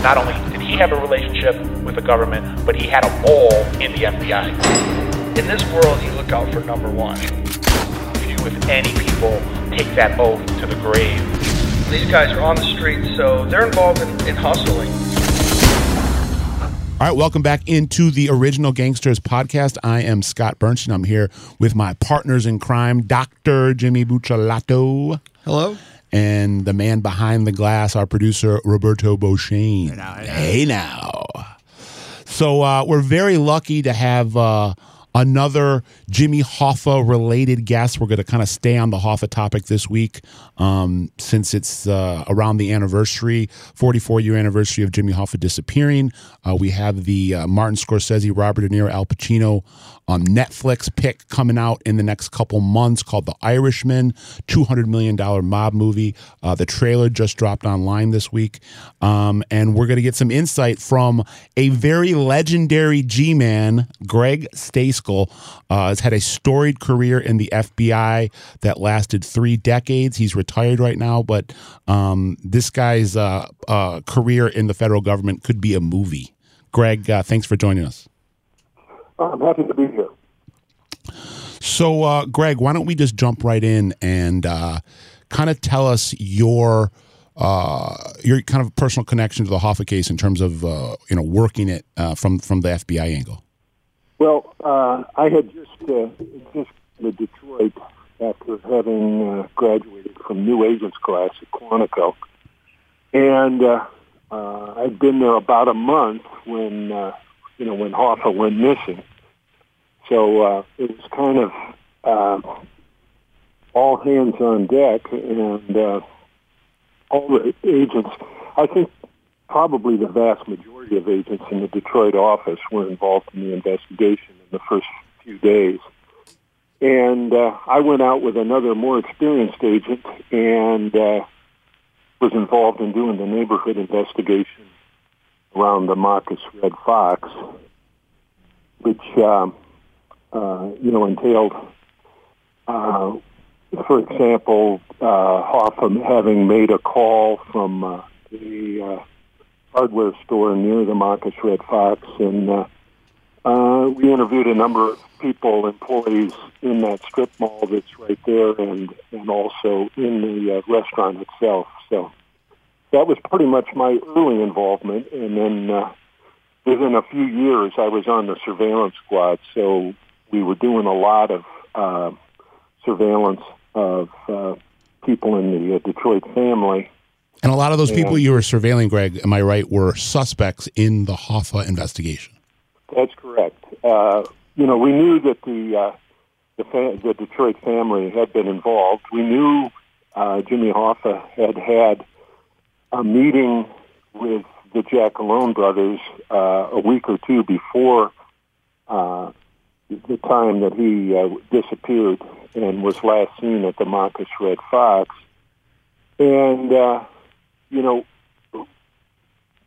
And not only did he have a relationship with the government, but he had a mole in the FBI. In this world, you look out for number one. Few, if any, people take that oath to the grave. These guys are on the street, so they're involved in, in hustling. All right, welcome back into the Original Gangsters podcast. I am Scott Bernstein. I'm here with my partners in crime, Dr. Jimmy Buccellato. Hello. And the man behind the glass, our producer, Roberto Beauchene. Hey now. So uh, we're very lucky to have uh, another Jimmy Hoffa related guest. We're going to kind of stay on the Hoffa topic this week um, since it's uh, around the anniversary, 44 year anniversary of Jimmy Hoffa disappearing. Uh, we have the uh, Martin Scorsese, Robert De Niro, Al Pacino um, Netflix pick coming out in the next couple months called The Irishman, $200 million mob movie. Uh, the trailer just dropped online this week. Um, and we're going to get some insight from a very legendary G Man, Greg Stejskal. Uh, has had a storied career in the FBI that lasted three decades. He's retired right now, but um, this guy's uh, uh career in the federal government could be a movie. Greg, uh, thanks for joining us. I'm happy to be here. So, uh, Greg, why don't we just jump right in and uh, kind of tell us your uh, your kind of personal connection to the Hoffa case in terms of uh, you know working it uh, from from the FBI angle. Well, uh, I had just just in Detroit after having graduated from new agents class at Quantico, and I'd been there about a month when you know when Hoffa went missing so uh, it was kind of uh, all hands on deck, and uh, all the agents. I think probably the vast majority of agents in the Detroit office were involved in the investigation in the first few days. And uh, I went out with another more experienced agent and uh, was involved in doing the neighborhood investigation around the Machus Red Fox, which um, uh, you know, entailed, uh, for example, uh, Hoffa having made a call from uh, the uh, hardware store near the Machus Red Fox, and uh, uh, we interviewed a number of people, employees in that strip mall that's right there, and and also in the uh, restaurant itself. So that was pretty much my early involvement, and then. Uh, Within a few years, I was on the surveillance squad, so we were doing a lot of uh, surveillance of uh, people in the uh, Detroit family. And a lot of those people you were surveilling, Greg, am I right, were suspects in the Hoffa investigation? That's correct. Uh, you know, we knew that the uh, the, fa- the Detroit family had been involved. We knew uh, Jimmy Hoffa had had a meeting with the Giacalone brothers a week or two before the time that he uh, disappeared and was last seen at the Machus Red Fox. And, uh, you know,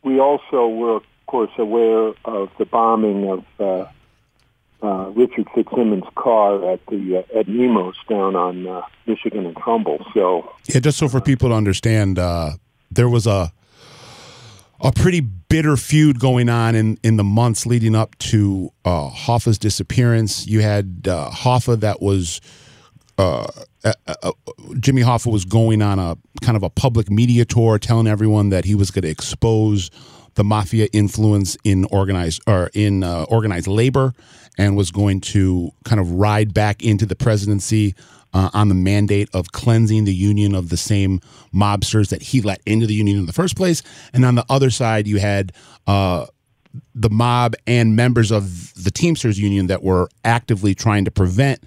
we also were, of course, aware of the bombing of uh, uh, Richard Fitzsimmons' car at the uh, at Nemo's down on uh, Michigan and Trumbull. So, yeah, just so for people to understand, uh, there was a a pretty bitter feud going on in, in the months leading up to uh, Hoffa's disappearance. You had uh, Hoffa that was uh, Jimmy Hoffa was going on a kind of a public media tour, telling everyone that he was going to expose the mafia influence in organized or in uh, organized labor, and was going to kind of ride back into the presidency uh, on the mandate of cleansing the union of the same mobsters that he let into the union in the first place. And on the other side, you had uh, the mob and members of the Teamsters union that were actively trying to prevent.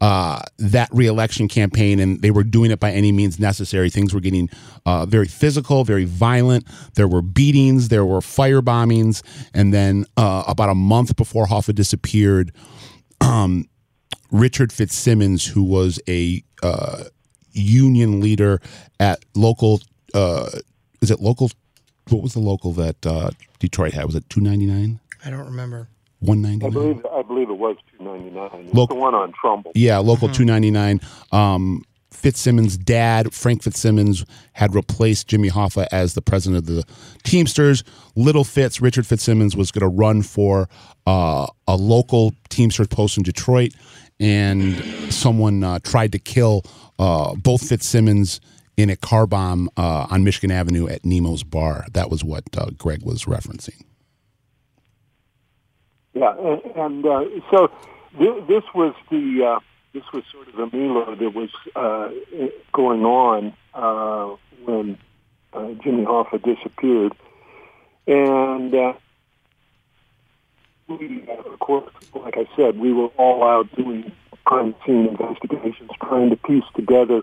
Uh, that reelection campaign, and they were doing it by any means necessary. Things were getting uh, very physical, very violent. There were beatings, there were fire bombings, and then uh, about a month before Hoffa disappeared, um, Richard Fitzsimmons, who was a uh, union leader at local. Uh, is it local? What was the local that uh, Detroit had? Was it two ninety nine? I don't remember. One ninety nine. I believe I believe it was two ninety nine. Local, the one on Trumbull. Yeah, local mm-hmm. two ninety nine. Um, Fitzsimmons' dad, Frank Fitzsimmons, had replaced Jimmy Hoffa as the president of the Teamsters. Little Fitz, Richard Fitzsimmons, was going to run for uh, a local Teamsters post in Detroit, and someone uh, tried to kill uh, both Fitzsimmons in a car bomb uh, on Michigan Avenue at Nemo's Bar. That was what uh, Greg was referencing. Yeah, and, and uh, so th- this was the uh, this was sort of the melee that was going on when Jimmy Hoffa disappeared, and we, uh, of course, like I said, we were all out doing crime scene investigations, trying to piece together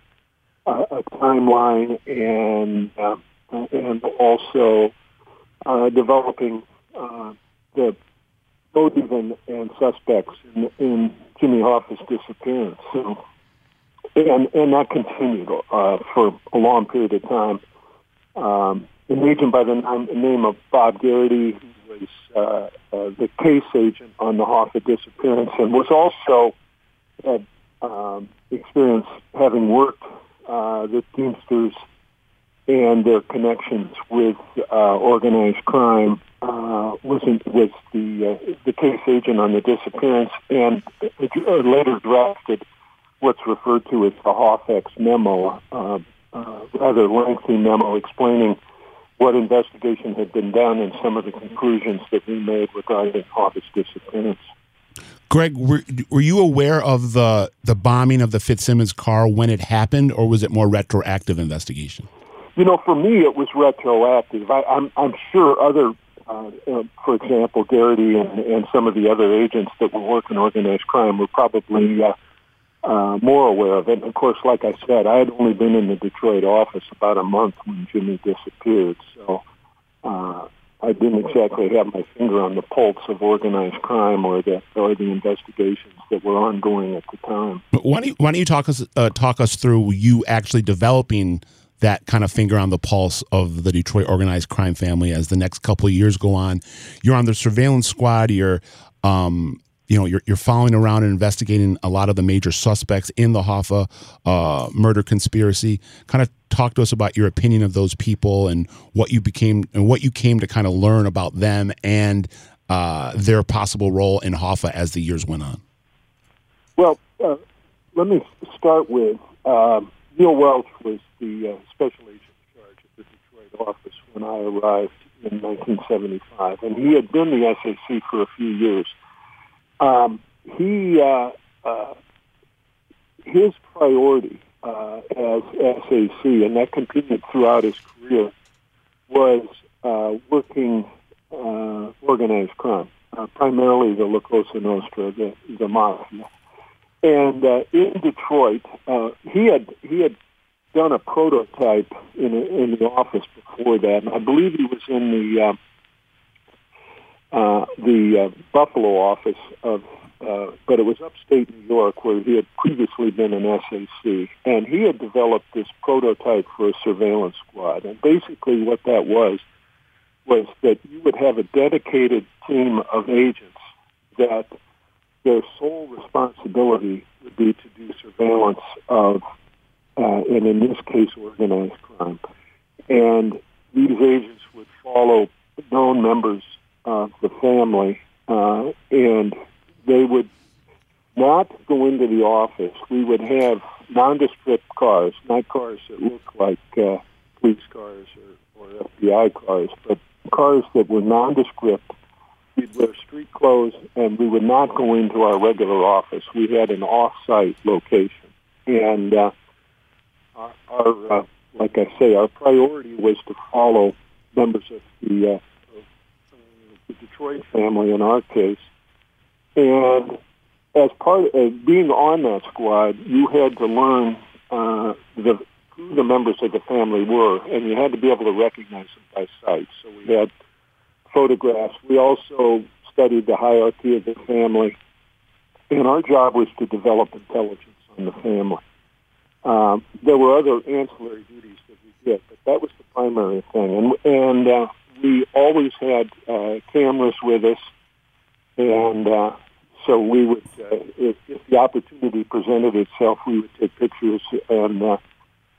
uh, a timeline and uh, and also uh, developing uh, the motive and, and suspects in, in Jimmy Hoffa's disappearance. So, and and that continued uh, for a long period of time. Um, an agent by the name of Bob Garrity was the case agent on the Hoffa disappearance and was also had um, experience having worked uh, the Teamsters and their connections with uh, organized crime uh, was in, was the uh, the case agent on the disappearance, and uh, later drafted what's referred to as the Hoffex memo, uh, uh, rather lengthy memo explaining what investigation had been done and some of the conclusions that we made regarding Hoffa's disappearance. Greg, were, were you aware of the the bombing of the Fitzsimmons car when it happened, or was it more retroactive investigation? You know, for me, it was retroactive. I, I'm I'm sure other, uh, uh, for example, Garrity and, and some of the other agents that were working organized crime were probably uh, uh, more aware of it. And of course, like I said, I had only been in the Detroit office about a month when Jimmy disappeared, so. Uh, I didn't exactly have my finger on the pulse of organized crime or the or the investigations that were ongoing at the time. But why don't you, why don't you talk us uh, talk us through you actually developing that kind of finger on the pulse of the Detroit organized crime family as the next couple of years go on? You're on the surveillance squad. You're um, you know you're, you're following around and investigating a lot of the major suspects in the Hoffa uh, murder conspiracy. Kind of talk to us about your opinion of those people and what you became and what you came to kind of learn about them and uh, their possible role in Hoffa as the years went on. Well, uh, let me start with um, Neil Welch was the uh, special agent in charge of the Detroit office when I arrived in 1975, and he had been the SAC for a few years. Um, he uh, uh, his priority uh, as SAC, and that continued throughout his career, was uh, working uh, organized crime, uh, primarily the La Cosa Nostra, the, the mafia. And uh, in Detroit, uh, he had he had done a prototype in a, in the office before that, and I believe he was in the uh, uh, the uh, Buffalo office of, uh, but it was upstate New York where he had previously been an SAC, and he had developed this prototype for a surveillance squad. And basically, what that was was that you would have a dedicated team of agents that their sole responsibility would be to do surveillance of, uh, and in this case, organized crime. And these agents would follow known members uh, the family, uh, and they would not go into the office. We would have nondescript cars, not cars that look like uh, police cars or, or FBI cars, but cars that were nondescript. We'd wear street clothes, and we would not go into our regular office. We had an off-site location, and uh, our, our uh, like I say, our priority was to follow members of the uh, the Detroit family in our case. And as part of being on that squad, you had to learn uh, the who the members of the family were, and you had to be able to recognize them by sight. So we had photographs. We also studied the hierarchy of the family, and our job was to develop intelligence on the family. Um, there were other ancillary duties that we did, but that was the primary thing. And and uh, we always had uh, cameras with us, and uh, so we would, uh, if, if the opportunity presented itself, we would take pictures and uh,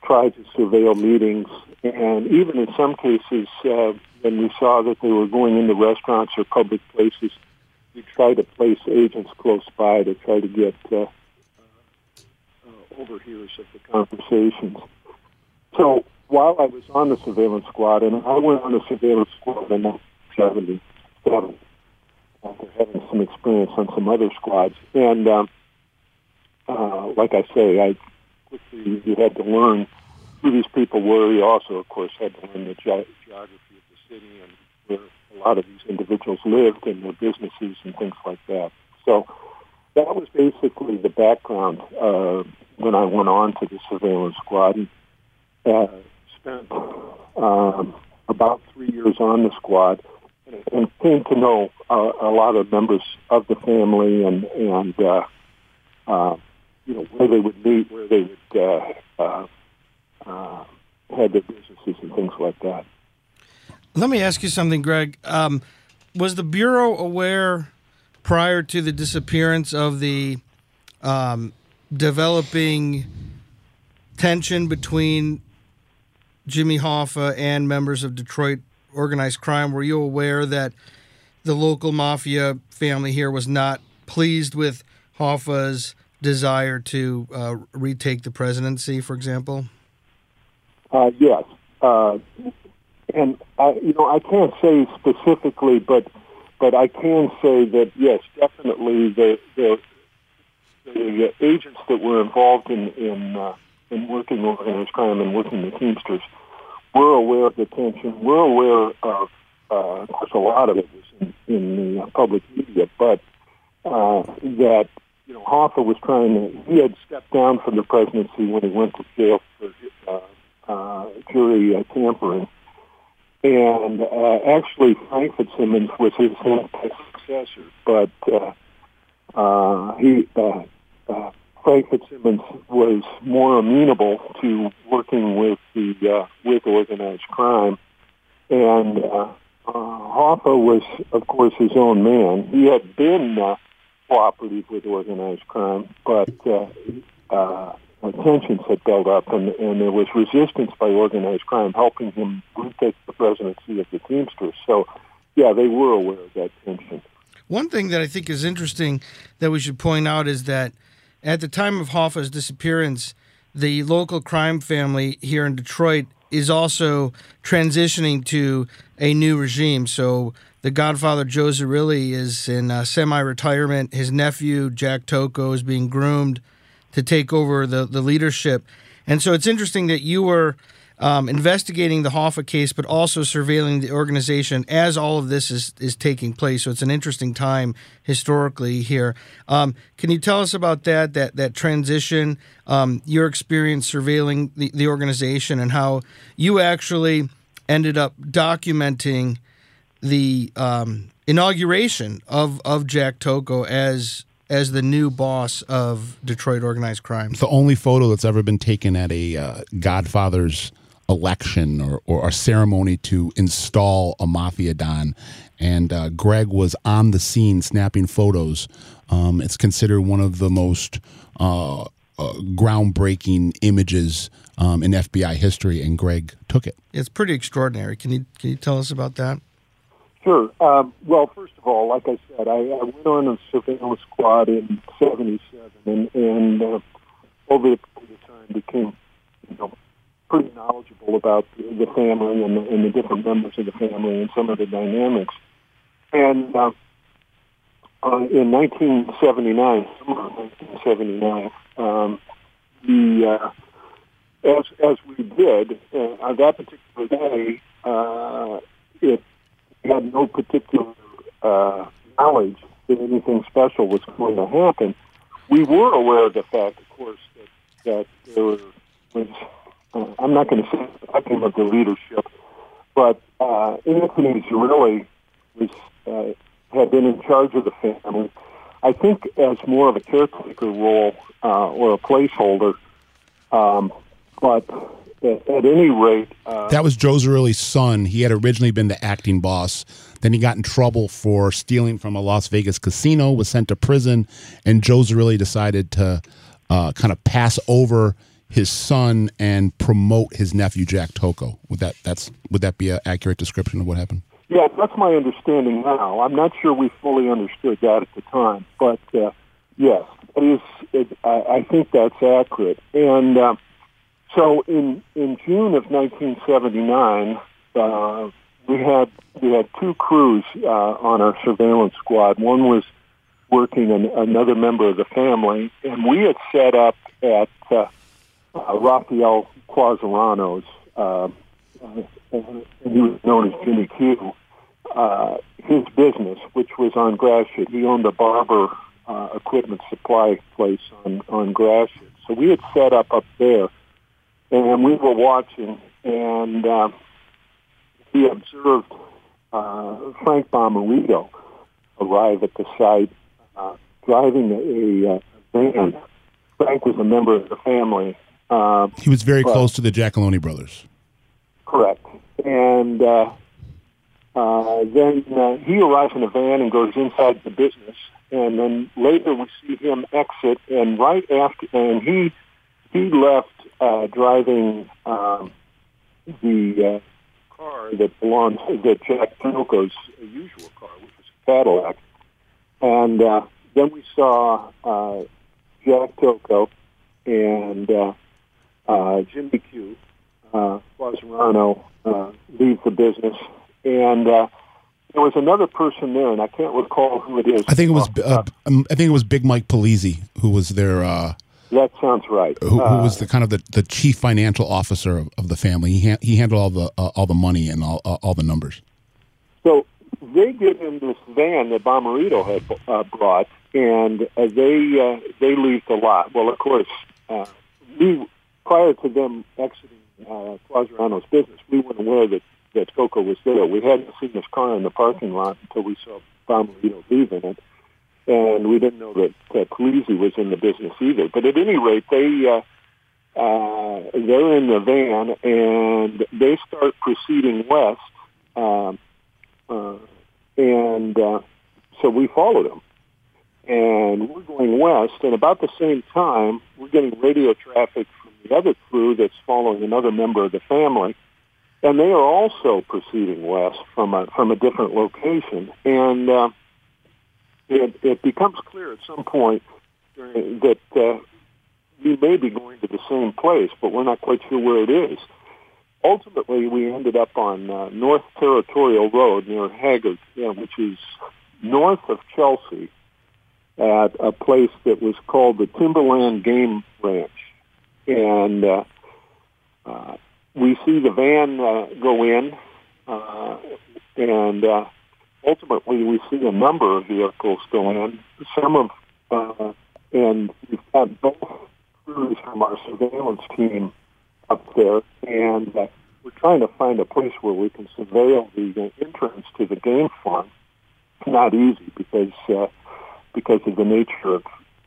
try to surveil meetings. And even in some cases, uh, when we saw that they were going into restaurants or public places, we try to place agents close by to try to get uh, uh, overhears of the conversations. So while I was on the surveillance squad, and I went on the surveillance squad in 1977 after having some experience on some other squads, and um, uh, like I say, I quickly you had to learn who these people were. You also, of course, had to learn the ge- geography of the city and where a lot of these individuals lived and their businesses and things like that. So that was basically the background uh, when I went on to the surveillance squad. And, uh, spent um, about three years on the squad and came to know a lot of members of the family and and uh, uh, you know where they would meet, where they would uh, uh, uh, had their businesses and things like that. Let me ask you something, Greg. Um, was the bureau aware prior to the disappearance of the um, developing tension between Jimmy Hoffa and members of Detroit organized crime? Were you aware that the local mafia family here was not pleased with Hoffa's desire to uh, retake the presidency, for example? Uh, yes, uh, and I, you know I can't say specifically, but but I can say that yes, definitely the the, the agents that were involved in in uh, in working organized crime and working the Teamsters were aware of the tension. We're aware of, uh, of course, a lot of it was in, in the public media, but uh, that you know Hoffa was trying to. He had stepped down from the presidency when he went to jail for uh, uh, jury uh, tampering. And uh, actually, Frank Fitzsimmons was his successor, but uh, uh, he uh, Frank Fitzsimmons was more amenable to working with the uh, with organized crime, and uh, uh, Hoffa was, of course, his own man. He had been uh, cooperative with organized crime, but uh, uh, tensions had built up, and, and there was resistance by organized crime helping him retake the presidency of the Teamsters. So, yeah, they were aware of that tension. One thing that I think is interesting that we should point out is that at the time of Hoffa's disappearance, the local crime family here in Detroit is also transitioning to a new regime. So the Godfather Joe Zerilli is in uh, semi-retirement. His nephew Jack Tocco is being groomed to take over the the leadership. And so it's interesting that you were um, investigating the Hoffa case, but also surveilling the organization as all of this is is taking place. So it's an interesting time historically here. Um, can you tell us about that that that transition, um, your experience surveilling the, the organization, and how you actually ended up documenting the um, inauguration of of Jack Tocco as as the new boss of Detroit organized crime. It's the only photo that's ever been taken at a uh, Godfather's election or, or a ceremony to install a mafia don. And uh, Greg was on the scene snapping photos. Um, it's considered one of the most uh, uh, groundbreaking images um, in FBI history, and Greg took it. It's pretty extraordinary. Can you can you tell us about that? Sure. Um, well, first of all, like I said, I, I went on a surveillance squad in '77, and, and uh, over the period of time became, you know, pretty knowledgeable about the, family and the, and the different members of the family and some of the dynamics. And uh, uh, in 1979, summer of 1979, um, the uh, as as we did uh, on that particular day, uh, it had no particular uh, knowledge that anything special was going to happen. We were aware of the fact, of course, that, that there was, uh, I'm not going to say nothing of the leadership, but uh, Anthony Zerilli was, uh, had been in charge of the family. I think as more of a caretaker role uh, or a placeholder, um, but at, at any rate, uh, That was Joe Zerilli's son. He had originally been the acting boss. Then he got in trouble for stealing from a Las Vegas casino, was sent to prison, and Joe Zerilli decided to uh, kind of pass over his son and promote his nephew Jack Tocco. Would that that's would that be an accurate description of what happened? Yeah, that's my understanding now. I'm not sure we fully understood that at the time, but uh, yes, it is. It, I, I think that's accurate. And uh, so, in in June of 1979, uh, we had we had two crews uh, on our surveillance squad. One was working an, another member of the family, and we had set up at uh, uh, Rafael Quasarano's. Uh, uh, he was known as Jimmy Q uh, his business, which was on Gratiot. He owned a barber uh, equipment supply place on on Gratiot. So we had set up up there, and we were watching, and uh, we observed uh, Frank Bomarito arrive at the site, uh, driving a, a van. Frank was a member of the family. Uh, He was very Right. close to the Giacalone brothers. Correct. And uh, uh, then uh, he arrives in a van and goes inside the business. And then later we see him exit. And right after, and he he left uh, driving um, the uh, car that belongs that Jack Tocco's usual car, which was a Cadillac. And uh, then we saw uh, Jack Tocco and uh, uh, Jimmy Q uh, Quasarano uh, leave the business, and uh, there was another person there, and I can't recall who it is. I think it was uh, um, I think it was Big Mike Polizzi who was their uh, that sounds right. who, who Uh, was the kind of the, the chief financial officer of, of the family. He ha- he handled all the uh, all the money and all uh, all the numbers. So they give him this van that Bomarito had uh, brought, and uh, they uh, they leave the lot. Well, of course, uh, we prior to them exiting uh, Quasarano's business, we weren't aware that that Tocco was there. We hadn't seen his car in the parking lot until we saw Bomarito leaving it, and we didn't know that that Polizzi was in the business either. But at any rate, they. Uh, uh, they're in the van and they start proceeding west. Um, uh, and uh, so we followed them. And we're going west, and about the same time, we're getting radio traffic from the other crew that's following another member of the family, and they are also proceeding west from a from a different location. And uh, it, it becomes clear at some point that uh, we may be going to the same place, but we're not quite sure where it is ultimately we ended up on uh, North Territorial Road near Haggard, yeah, which is north of Chelsea, at a place that was called the Timberland Game Ranch, and uh, uh, we see the van uh, go in, uh, and uh, ultimately we see a number of vehicles go in. Some of uh, and we've got both crews from our surveillance team up there, and uh, we're trying to find a place where we can surveil the entrance to the game farm. It's not easy because uh, because of the nature of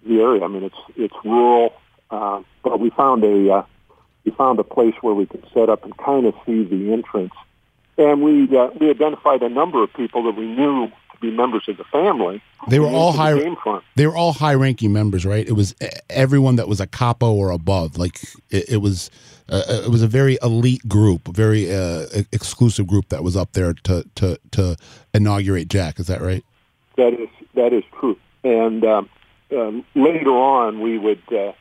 the area. I mean, it's it's rural, uh, but we found a uh, we found a place where we could set up and kind of see the entrance, and we uh, we identified a number of people that we knew to be members of the family. They were all high-. They were all high ranking members, right? It was everyone that was a capo or above. Like it, it was, uh, it was a very elite group, a very uh, exclusive group that was up there to to to inaugurate Jack. Is that right? That is that is true. And um, um, later on, we would uh,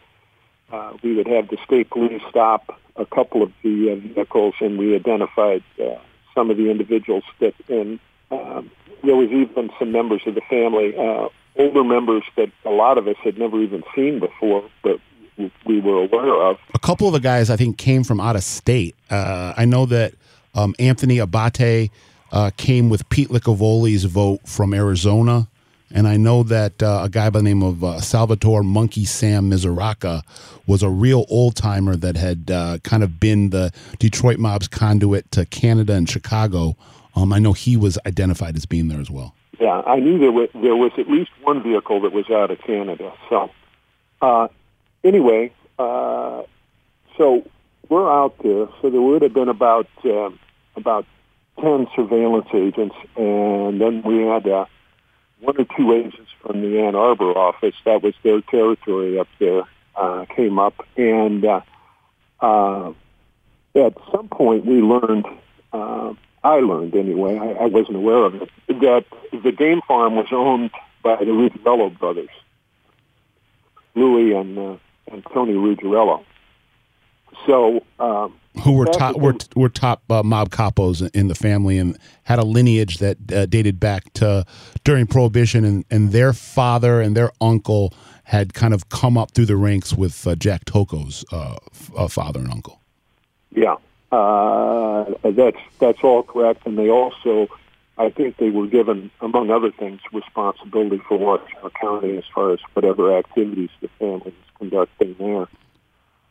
uh, we would have the state police stop a couple of the uh, vehicles, and we identified uh, some of the individuals that. And um, there was even some members of the family, uh, older members that a lot of us had never even seen before, but we were aware of. a couple of the guys I think came from out of state. Uh, I know that um, Anthony Abate uh, came with Pete Licavoli's vote from Arizona, and I know that uh, a guy by the name of uh, Salvatore Monkey Sam Mizuraka was a real old timer that had uh, kind of been the Detroit mob's conduit to Canada and Chicago. Um, I know he was identified as being there as well. Yeah, I knew there was there was at least one vehicle that was out of Canada. So, uh, anyway, uh, so we're out there, so there would have been about uh, about ten surveillance agents, and then we had one or two agents from the Ann Arbor office. That was their territory up there. Uh, came up, and uh, uh, at some point we learned. Uh, I learned anyway. I, I wasn't aware of it. That the game farm was owned by the Ruggiero brothers, Louis and uh, and Tony Ruggiero. So um, who were top were, were top uh, mob capos in the family and had a lineage that uh, dated back to during prohibition and, and their father and their uncle had kind of come up through the ranks with uh, Jack Tocco's uh, f- uh, father and uncle. Yeah, uh, that's that's all correct. And they also, I think, they were given, among other things, responsibility for Washtenaw County as far as whatever activities the family was conducting there.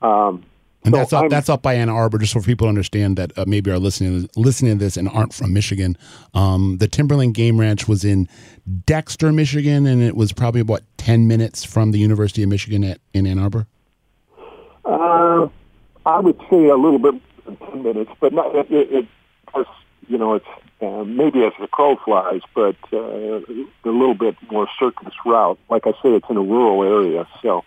Um, And So that's up, I'm- that's up by Ann Arbor, just for people to understand that uh, maybe are listening listening to this and aren't from Michigan. Um, the Timberland Game Ranch was in Dexter, Michigan, and it was probably about ten minutes from the University of Michigan at in Ann Arbor. uh, I would say a little bit more than ten minutes, but not, it, it, it you know, it's uh, maybe as the crow flies, but uh, a little bit more circuitous route. Like I say, it's in a rural area, so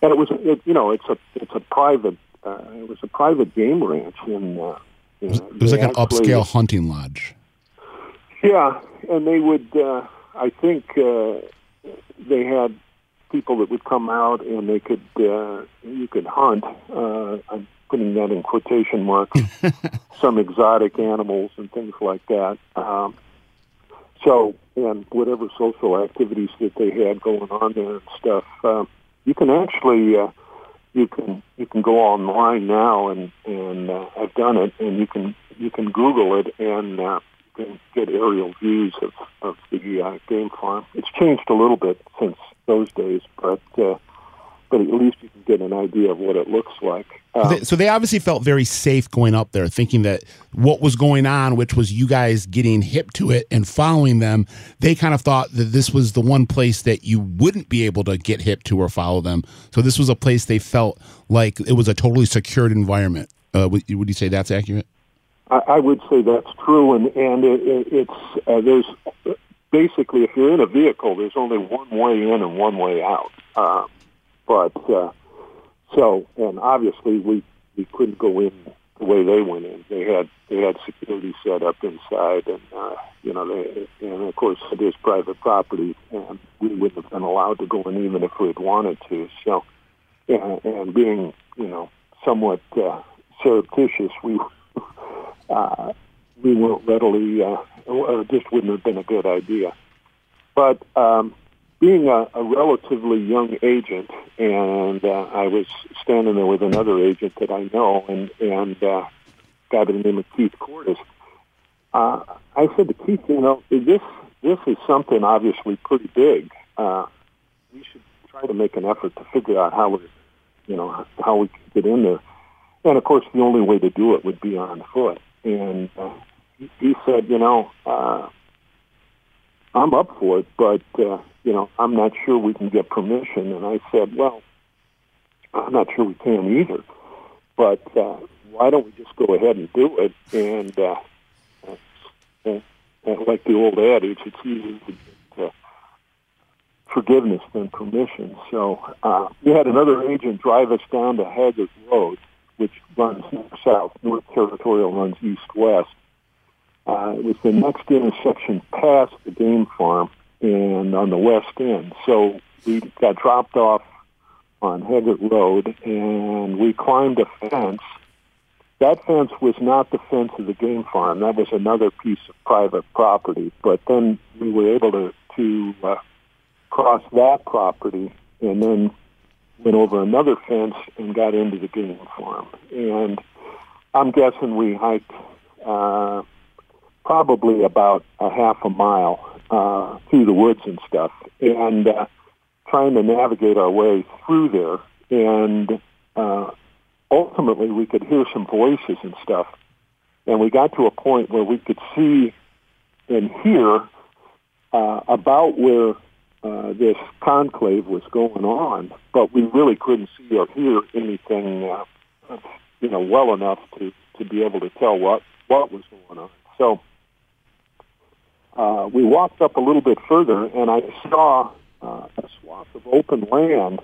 and it was, it, you know, it's a it's a private uh, it was a private game ranch in. Uh, It was, it was like an upscale hunting lodge. Yeah, and they would. Uh, I think uh, they had people that would come out and they could uh, you could hunt. Uh, I'm putting that in quotation marks. some exotic animals and things like that. Um, so, and whatever social activities that they had going on there and stuff, um, you can actually uh, you can you can go online now and and uh, I've done it, and you can you can Google it and uh, get aerial views of of the uh, game farm. It's changed a little bit since those days, but uh, but at least you can get an idea of what it looks like. Um, so they obviously felt very safe going up there, thinking that what was going on, which was you guys getting hip to it and following them, they kind of thought that this was the one place that you wouldn't be able to get hip to or follow them. So this was a place they felt like it was a totally secured environment. Uh, would, would you say that's accurate? I, I would say that's true, and and it, it, it's uh, there's basically if you're in a vehicle, there's only one way in and one way out. Uh, but uh, so, and obviously we we couldn't go in the way they went in. They had they had security set up inside, and uh, you know, they, and of course it is private property, and we wouldn't have been allowed to go in even if we'd wanted to. So, and, and being you know somewhat uh, surreptitious, we uh, we weren't readily, uh, just wouldn't have been a good idea. But um, being a, a relatively young agent, and uh, I was standing there with another agent that I know, and and uh, guy by the name of Keith Cordes. Uh, I said to Keith, you know, this this is something obviously pretty big. Uh, we should try to make an effort to figure out how we, you know, how we can get in there. And of course, the only way to do it would be on foot. And uh, he, he said, you know, uh, I'm up for it, but uh, you know, I'm not sure we can get permission. And I said, well, I'm not sure we can either. But uh, why don't we just go ahead and do it? And uh, uh, uh, like the old adage, it's easier to get uh, forgiveness than permission. So uh, we had another agent drive us down to Haggard Road, which runs south. North Territorial runs east-west. Uh, it was the next intersection past the game farm and on the west end. So we got dropped off on Haggard Road, and we climbed a fence. That fence was not the fence of the game farm. That was another piece of private property. But then we were able to to uh, cross that property, and then went over another fence and got into the game farm. And I'm guessing we hiked uh, probably about a half a mile uh, through the woods and stuff, and uh, trying to navigate our way through there. And uh, ultimately, we could hear some voices and stuff. And we got to a point where we could see and hear uh, about where uh, this conclave was going on, but we really couldn't see or hear anything uh, you know, well enough to to be able to tell what what was going on. So uh, we walked up a little bit further, and I saw uh, a swath of open land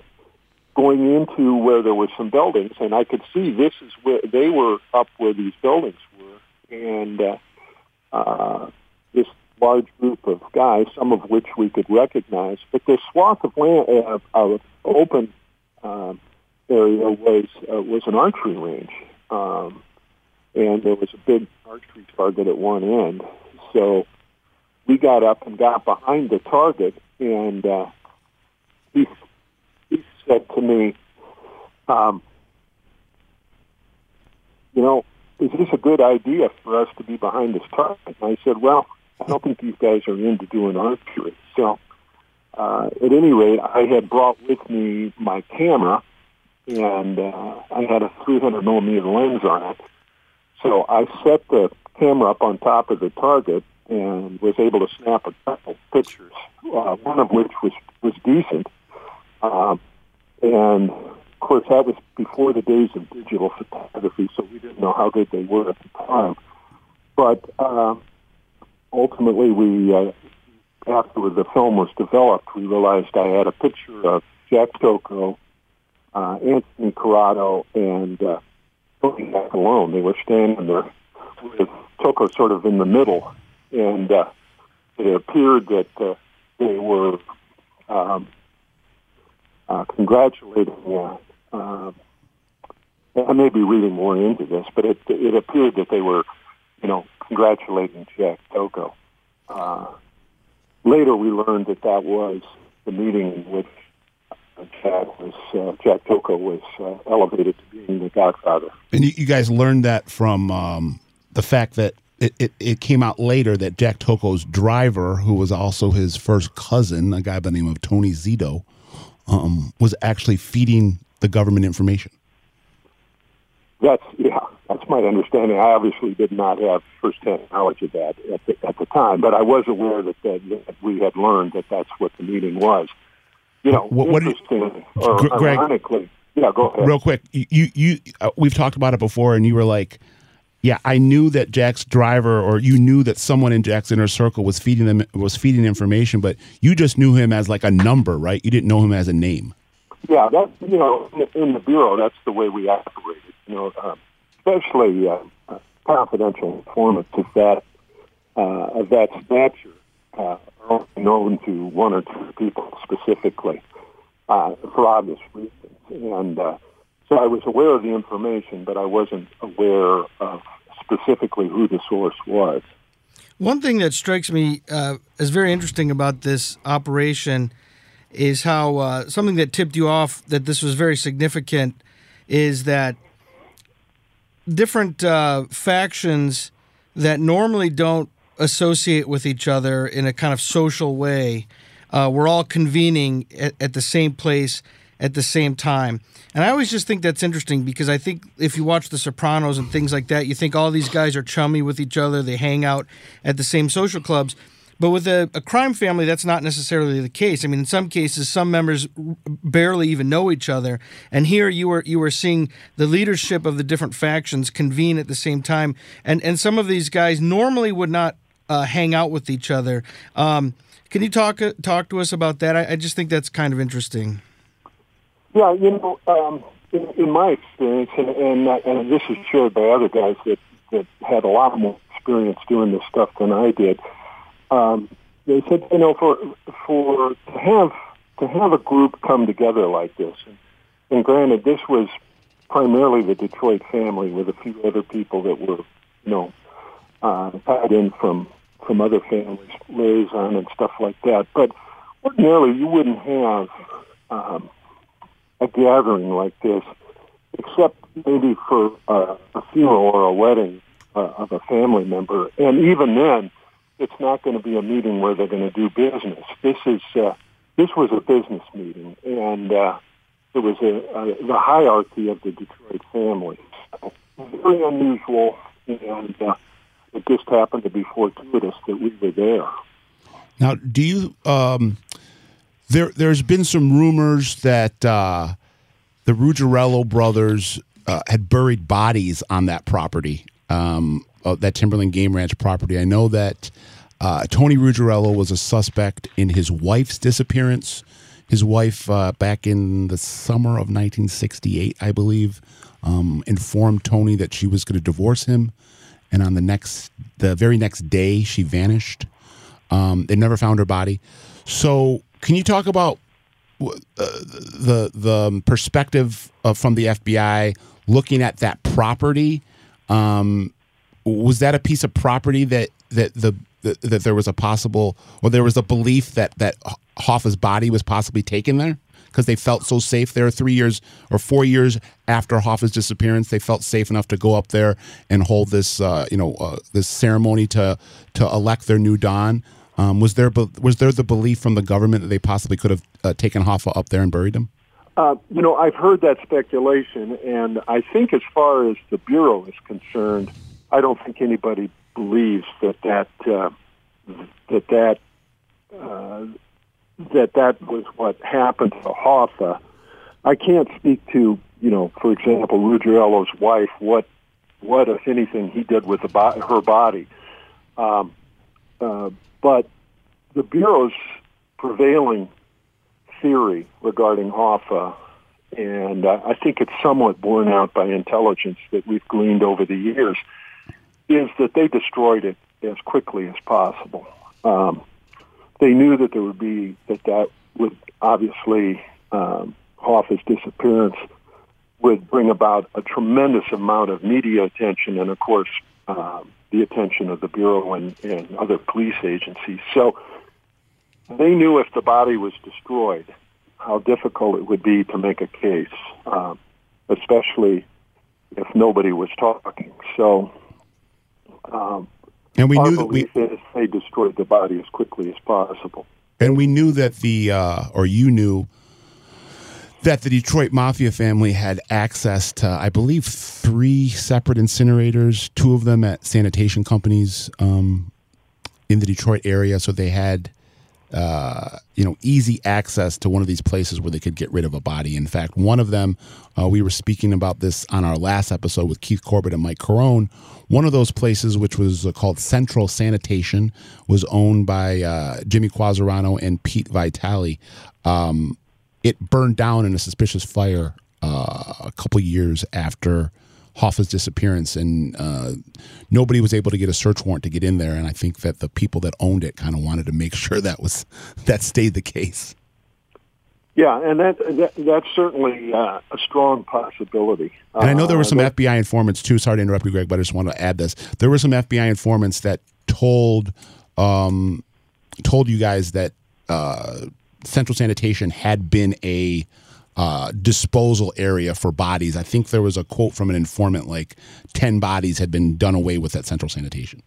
going into where there were some buildings, and I could see this is where they were up where these buildings were, and uh, uh, this large group of guys, some of which we could recognize, but this swath of land, uh, of open uh, area was uh, was an archery range, um, and there was a big archery target at one end. So we got up and got behind the target, and uh, he he said to me, um, "You know, is this a good idea for us to be behind this target?" And I said, "Well, I don't think these guys are into doing archery." So, uh, at any rate, I had brought with me my camera, and uh, I had a 300 millimeter lens on it. So I set the camera up on top of the target and was able to snap a couple pictures, uh, one of which was was decent. Um, and of course, that was before the days of digital photography, so we didn't know how good they were at the time. But um, ultimately, we uh, after the film was developed, we realized I had a picture of Jack Tocco, uh, Anthony Corrado, and uh, Tony alone. They were standing there with Tocco sort of in the middle and uh, it appeared that uh, they were um, uh, congratulating. Uh, uh, I may be reading more into this, but it it appeared that they were, you know, congratulating Jack Tocco. Uh, later, we learned that that was the meeting in which Jack was uh, Jack Tocco was uh, elevated to being the Godfather. And you, you guys learned that from um, the fact that it, it, it, came out later that Jack Tocco's driver, who was also his first cousin, a guy by the name of Tony Zito, um, was actually feeding the government information. That's yeah, that's my understanding. I obviously did not have firsthand knowledge of that at the, at the time, but I was aware that, that, that we had learned that that's what the meeting was. You know, what, what interesting you, or Greg, ironically. Yeah, go ahead. Real quick, you you uh, we've talked about it before, and you were like yeah, I knew that Jack's driver, or you knew that someone in Jack's inner circle was feeding them was feeding information, but you just knew him as like a number, right? You didn't know him as a name. Yeah, that's you know, in the bureau, that's the way we operated. You know, uh, especially uh, confidential informants of that uh, of that stature uh, are only known to one or two people specifically uh, for obvious reasons, and. Uh, so I was aware of the information, but I wasn't aware of specifically who the source was. One thing that strikes me uh, as very interesting about this operation is how uh, something that tipped you off that this was very significant is that different uh, factions that normally don't associate with each other in a kind of social way uh, were all convening at, at the same place at the same time. And I always just think that's interesting because I think if you watch The Sopranos and things like that, you think all these guys are chummy with each other, they hang out at the same social clubs. But with a, a, crime family, that's not necessarily the case. I mean, in some cases, some members barely even know each other. And here, you were you were seeing the leadership of the different factions convene at the same time, and and some of these guys normally would not uh, hang out with each other. Um, can you talk uh, talk to us about that? I, I just think that's kind of interesting. Yeah, you know, um, in, in my experience, and, and uh, and this is shared by other guys that that had a lot more experience doing this stuff than I did. Um, they said, you know, for for to have to have a group come together like this, and, granted, this was primarily the Detroit family with a few other people that were, you know, uh, tied in from from other families, liaison and stuff like that. But ordinarily, you wouldn't have. Um, a gathering like this, except maybe for uh, a funeral or a wedding uh, of a family member. And even then, it's not going to be a meeting where they're going to do business. This is uh, this was a business meeting, and uh, it was a, a, the hierarchy of the Detroit family. Very unusual, and uh, it just happened to be fortuitous that we were there. Now, do you? Um, there, there's been some rumors that uh, the Ruggiero brothers uh, had buried bodies on that property, um, that Timberland Game Ranch property. I know that uh, Tony Ruggiero was a suspect in his wife's disappearance. His wife, uh, back in the summer of 1968, I believe, um, informed Tony that she was going to divorce him, and on the next, the very next day, she vanished. Um, they never found her body. So, can you talk about uh, the the perspective of, from the FBI looking at that property? Um, was that a piece of property that that the that, that there was a possible or there was a belief that that Hoffa's body was possibly taken there because they felt so safe there three years or four years after Hoffa's disappearance they felt safe enough to go up there and hold this uh, you know uh, this ceremony to to elect their new Don um, was there was there the belief from the government that they possibly could have uh, taken Hoffa up there and buried him uh, you know I've heard that speculation and I think as far as the Bureau is concerned I don't think anybody believes that that uh, that that uh, that that was what happened to Hoffa. I can't speak to you know, for example, Ruggiera's wife. What what if anything he did with the bo- her body? Um, uh, the bureau's prevailing theory regarding Hoffa, and uh, I think it's somewhat borne out by intelligence that we've gleaned over the years is that they destroyed it as quickly as possible. Um, they knew that there would be that that would obviously um, Hoffa's disappearance would bring about a tremendous amount of media attention and, of course, um, the attention of the bureau and, and other police agencies. So they knew if the body was destroyed, how difficult it would be to make a case, um, especially if nobody was talking. So um, and we knew that we they destroyed the body as quickly as possible. and we knew that the uh, or you knew that the Detroit mafia family had access to, I believe, three separate incinerators, two of them at sanitation companies um, in the Detroit area. So they had, uh, you know, easy access to one of these places where they could get rid of a body. In fact, one of them, uh, we were speaking about this on our last episode with Keith Corbett and Mike Carone. One of those places, which was uh, called Central Sanitation, was owned by uh, Jimmy Quasarano and Pete Vitale. Um, it burned down in a suspicious fire uh, a couple years after Hoffa's disappearance, and uh, nobody was able to get a search warrant to get in there. And I think that the people that owned it kind of wanted to make sure that was that stayed the case. Yeah, and that, that that's certainly uh, a strong possibility. And I know there were Uh, some that- FBI informants too. Sorry to interrupt you, Greg, but I just want to add this. There were some FBI informants that told um, told you guys that uh, Central Sanitation had been a uh, disposal area for bodies. I think there was a quote from an informant like ten bodies had been done away with at Central Sanitation.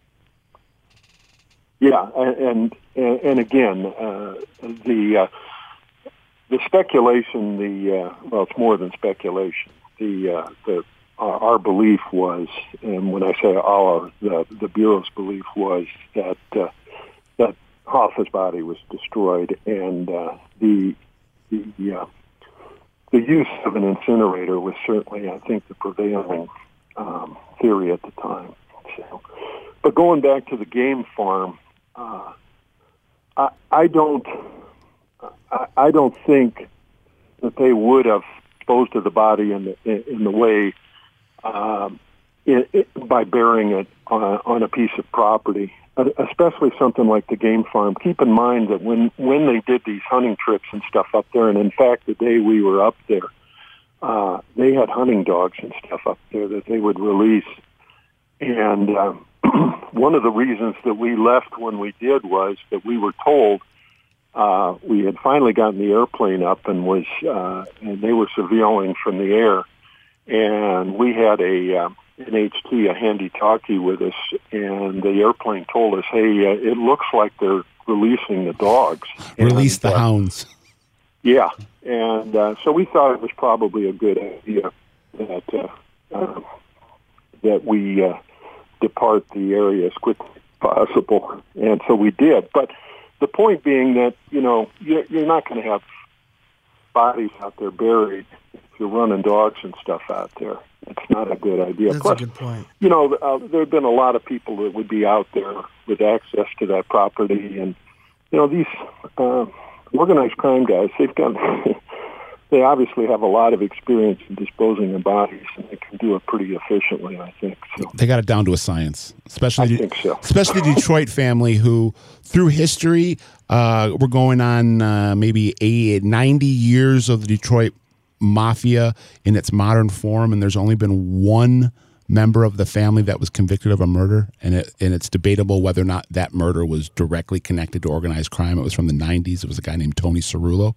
Yeah, and and, again, uh, the uh, the speculation, the uh, well, it's more than speculation. The uh, the our, our belief was, and when I say our, the the bureau's belief was that uh, that Hoffa's body was destroyed, and uh, the the uh, the use of an incinerator was certainly, I think, the prevailing um, theory at the time. So, but going back to the game farm, uh, I, I don't, I, I don't think that they would have disposed of the body in the in, the way um, it, it, by burying it on a, on a piece of property, especially something like the game farm. Keep in mind that when when they did these hunting trips and stuff up there, and in fact, the day we were up there, uh, they had hunting dogs and stuff up there that they would release. And uh, one of the reasons that we left when we did was that we were told uh, we had finally gotten the airplane up and was uh, and they were surveilling from the air, and we had a uh, an HT, a handy talkie with us, and the airplane told us, "Hey, uh, it looks like they're releasing the dogs." Release And, the uh, hounds. yeah, and uh, so we thought it was probably a good idea that uh, uh, that we uh, depart the area as quickly as possible, and so we did. But the point being that you know you're, you're not going to have bodies out there buried if you're running dogs and stuff out there. It's not a good idea. That's Plus, a good point. you know, uh, there have been a lot of people that would be out there with access to that property, and you know, these uh, organized crime guys, they've got, they obviously have a lot of experience in disposing of bodies, and they can do it pretty efficiently, I think. So They got it down to a science, especially I think so. especially the Detroit family who, through history, uh, we're going on uh, maybe eight, 90 years of the Detroit mafia in its modern form, and there's only been one member of the family that was convicted of a murder, and it, and it's debatable whether or not that murder was directly connected to organized crime. It was from the 90s. It was a guy named Tony Cerullo,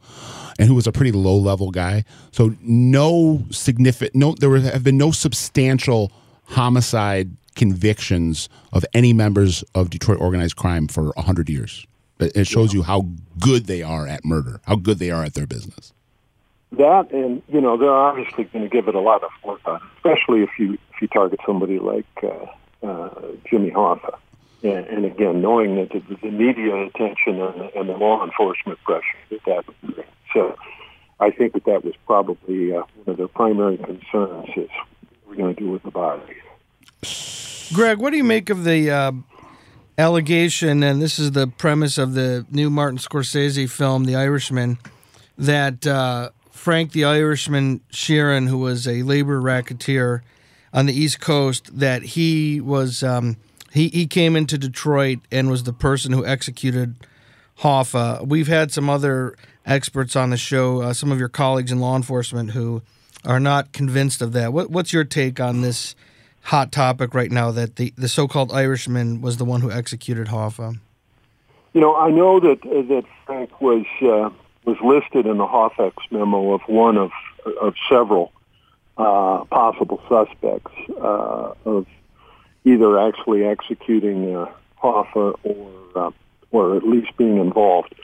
and who was a pretty low level guy. So no significant, no, there have been no substantial homicide convictions of any members of Detroit organized crime for 100 years. It it shows you how good they are at murder, how good they are at their business. That, and you know, they're obviously going to give it a lot of on, especially if you if you target somebody like uh, uh, Jimmy Hoffa. And, and again, knowing that the, the media attention and the, and the law enforcement pressure that that would bring. So, I think that that was probably uh, one of their primary concerns is what we're going to do with the bodies. Greg, what do you make of the uh, allegation, and this is the premise of the new Martin Scorsese film, The Irishman, that uh, Frank the Irishman Sheeran, who was a labor racketeer on the East Coast, that he was um, he he came into Detroit and was the person who executed Hoffa. We've had some other experts on the show, uh, some of your colleagues in law enforcement who are not convinced of that. What, what's your take on this hot topic right now that the, the so-called Irishman was the one who executed Hoffa? You know, I know that uh, that Frank was uh, was listed in the Hoffex memo of one of of several uh, possible suspects uh, of either actually executing uh, Hoffa or uh, or at least being involved.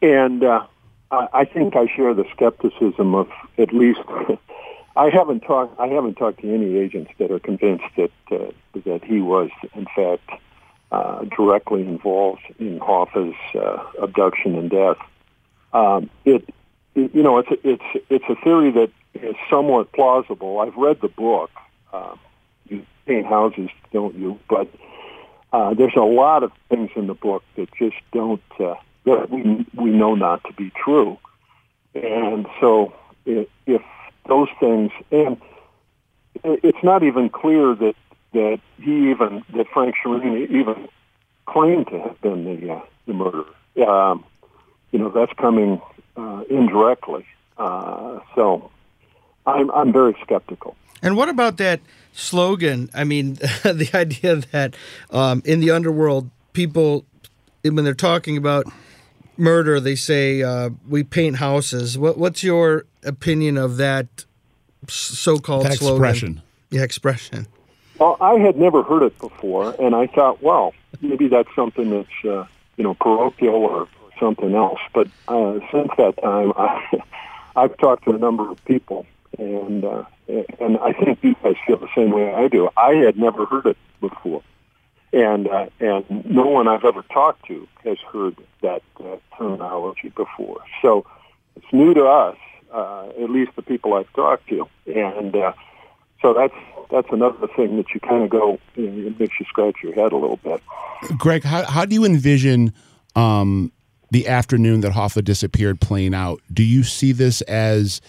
And uh, I, I think I share the skepticism of at least. I haven't talked. I haven't talked to any agents that are convinced that uh, that he was, in fact, uh, directly involved in Hoffa's uh, abduction and death. Um, it, it, you know, it's it's it's a theory that is somewhat plausible. I've read the book. Uh, you paint houses, don't you? But uh, there's a lot of things in the book that just don't uh, that we we know not to be true, and so if, if those things and it's not even clear that that he even that Frank Sheeran even claimed to have been the uh, the murderer. Um, you know, that's coming uh, indirectly. Uh, so I'm I'm very skeptical. And what about that slogan? I mean, the idea that um, in the underworld, people, when they're talking about murder, they say uh, we paint houses. What, what's your opinion of that so-called That slogan? expression. Yeah, expression. Well, I had never heard it before, and I thought, well, maybe that's something that's uh, you know parochial or, or something else. But uh, since that time, I, I've talked to a number of people, and uh, and I think you guys feel the same way I do. I had never heard it before, and uh, and no one I've ever talked to has heard that uh, terminology before. So it's new to us, uh, at least the people I've talked to, and. Uh, so that's that's another thing that you kind of go, you know, it makes you scratch your head a little bit. Greg, how, how do you envision um, the afternoon that Hoffa disappeared playing out? Do you see this as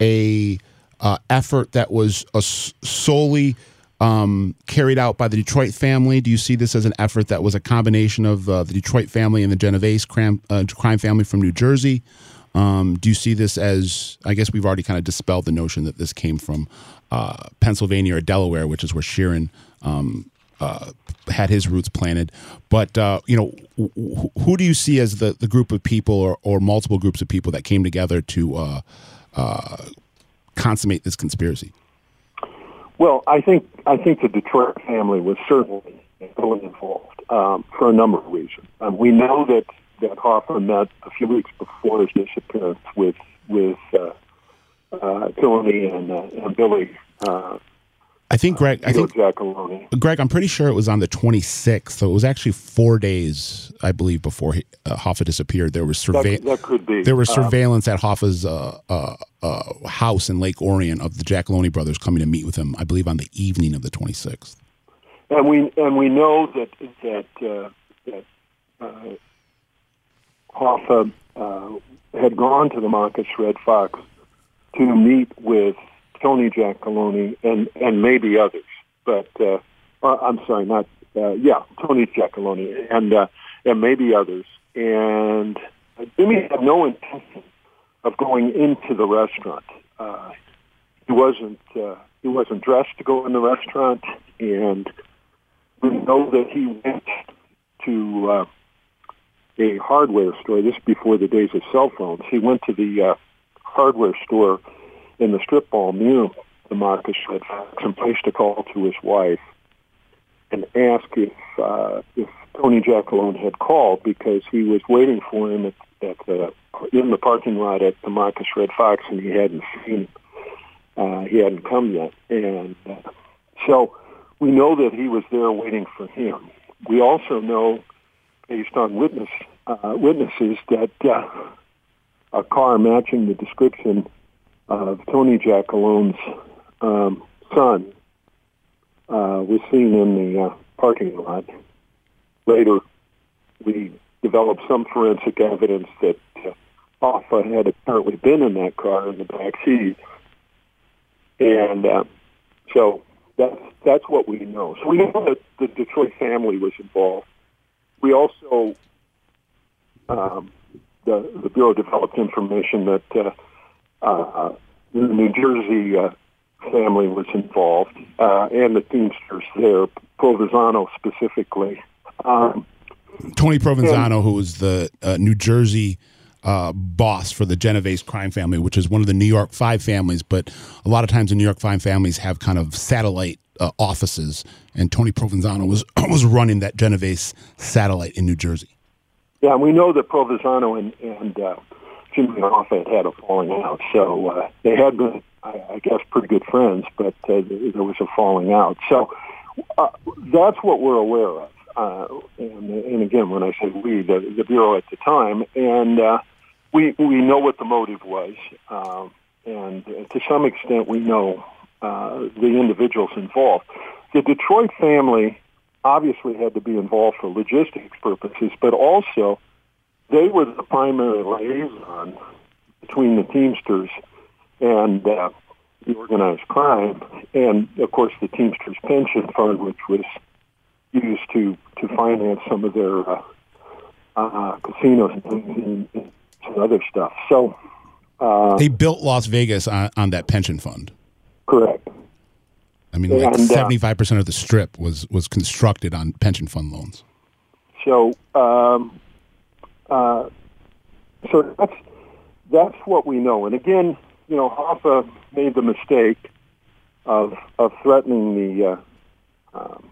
a uh, effort that was uh, solely um, carried out by the Detroit family? Do you see this as an effort that was a combination of uh, the Detroit family and the Genovese crime, uh, crime family from New Jersey? Um, do you see this as? I guess we've already kind of dispelled the notion that this came from uh, Pennsylvania or Delaware, which is where Sheeran um, uh, had his roots planted. But uh, you know, wh- who do you see as the, the group of people or, or multiple groups of people that came together to uh, uh, consummate this conspiracy? Well, I think I think the Detroit family was certainly heavily involved um, for a number of reasons. Um, we know that that Hoffa met a few weeks before his disappearance with with uh, uh, Tony and, uh, and Billy uh, I think Greg. I think. Greg. I'm pretty sure it was on the 26th. So it was actually four days, I believe, before he, uh, Hoffa disappeared. There was surveillance. that could be. There was Uh, surveillance at Hoffa's uh, uh, uh, house in Lake Orion of the Giacalone brothers coming to meet with him. I believe on the evening of the 26th. and we and we know that that uh, that uh, Hoffa uh, had gone to the Machus Red Fox to meet with Tony Giacalone and and maybe others, but uh, uh, I'm sorry, not uh, yeah, Tony Giacalone and uh, and maybe others, and Jimmy had no intention of going into the restaurant. Uh, he wasn't uh, he wasn't dressed to go in the restaurant, and we know that he went to uh, a hardware store. This before the days of cell phones. He went to the uh, hardware store in the strip mall near the Machus Red Fox and placed a call to his wife and asked if uh, if Tony Giacalone had called because he was waiting for him at, at the in the parking lot at the Machus Red Fox and he hadn't seen him. Uh, he hadn't come yet, and uh, so we know that he was there waiting for him. We also know, based on witness uh, witnesses, that uh, a car matching the description of Tony Giacalone's um, son uh, was seen in the uh, parking lot. Later, we developed some forensic evidence that uh, Hoffa had apparently been in that car in the back seat, and uh, so that's that's what we know. So we know that the Detroit family was involved. We also um, the the bureau developed information that uh, uh, the New Jersey uh, family was involved, uh, and the Teamsters there, Provenzano specifically. Um, Tony Provenzano, who was the uh, New Jersey uh, boss for the Genovese crime family, which is one of the New York Five families, but a lot of times the New York Five families have kind of satellite uh, offices, and Tony Provenzano was was running that Genovese satellite in New Jersey. yeah, and we know that Provenzano and, and uh, Jimmy Hoffa had had a falling out, so uh, they had been, I, I guess, pretty good friends, but uh, there was a falling out. So uh, that's what we're aware of. Uh, and, and again, when I say we, the, the bureau at the time, and uh, we we know what the motive was, um, and uh, to some extent, we know uh, the individuals involved. The Detroit family obviously had to be involved for logistics purposes, but also they were the primary liaison between the Teamsters and uh, the organized crime, and of course the Teamsters pension fund, which was used to to finance some of their uh, uh, casinos and, and, and some other stuff. So, uh, They built Las Vegas on, on that pension fund. correct. I mean, like uh, seventy five percent of the strip was was constructed on pension fund loans. So, um, uh, so that's that's what we know. And again, you know, Hoffa made the mistake of of threatening the uh, um,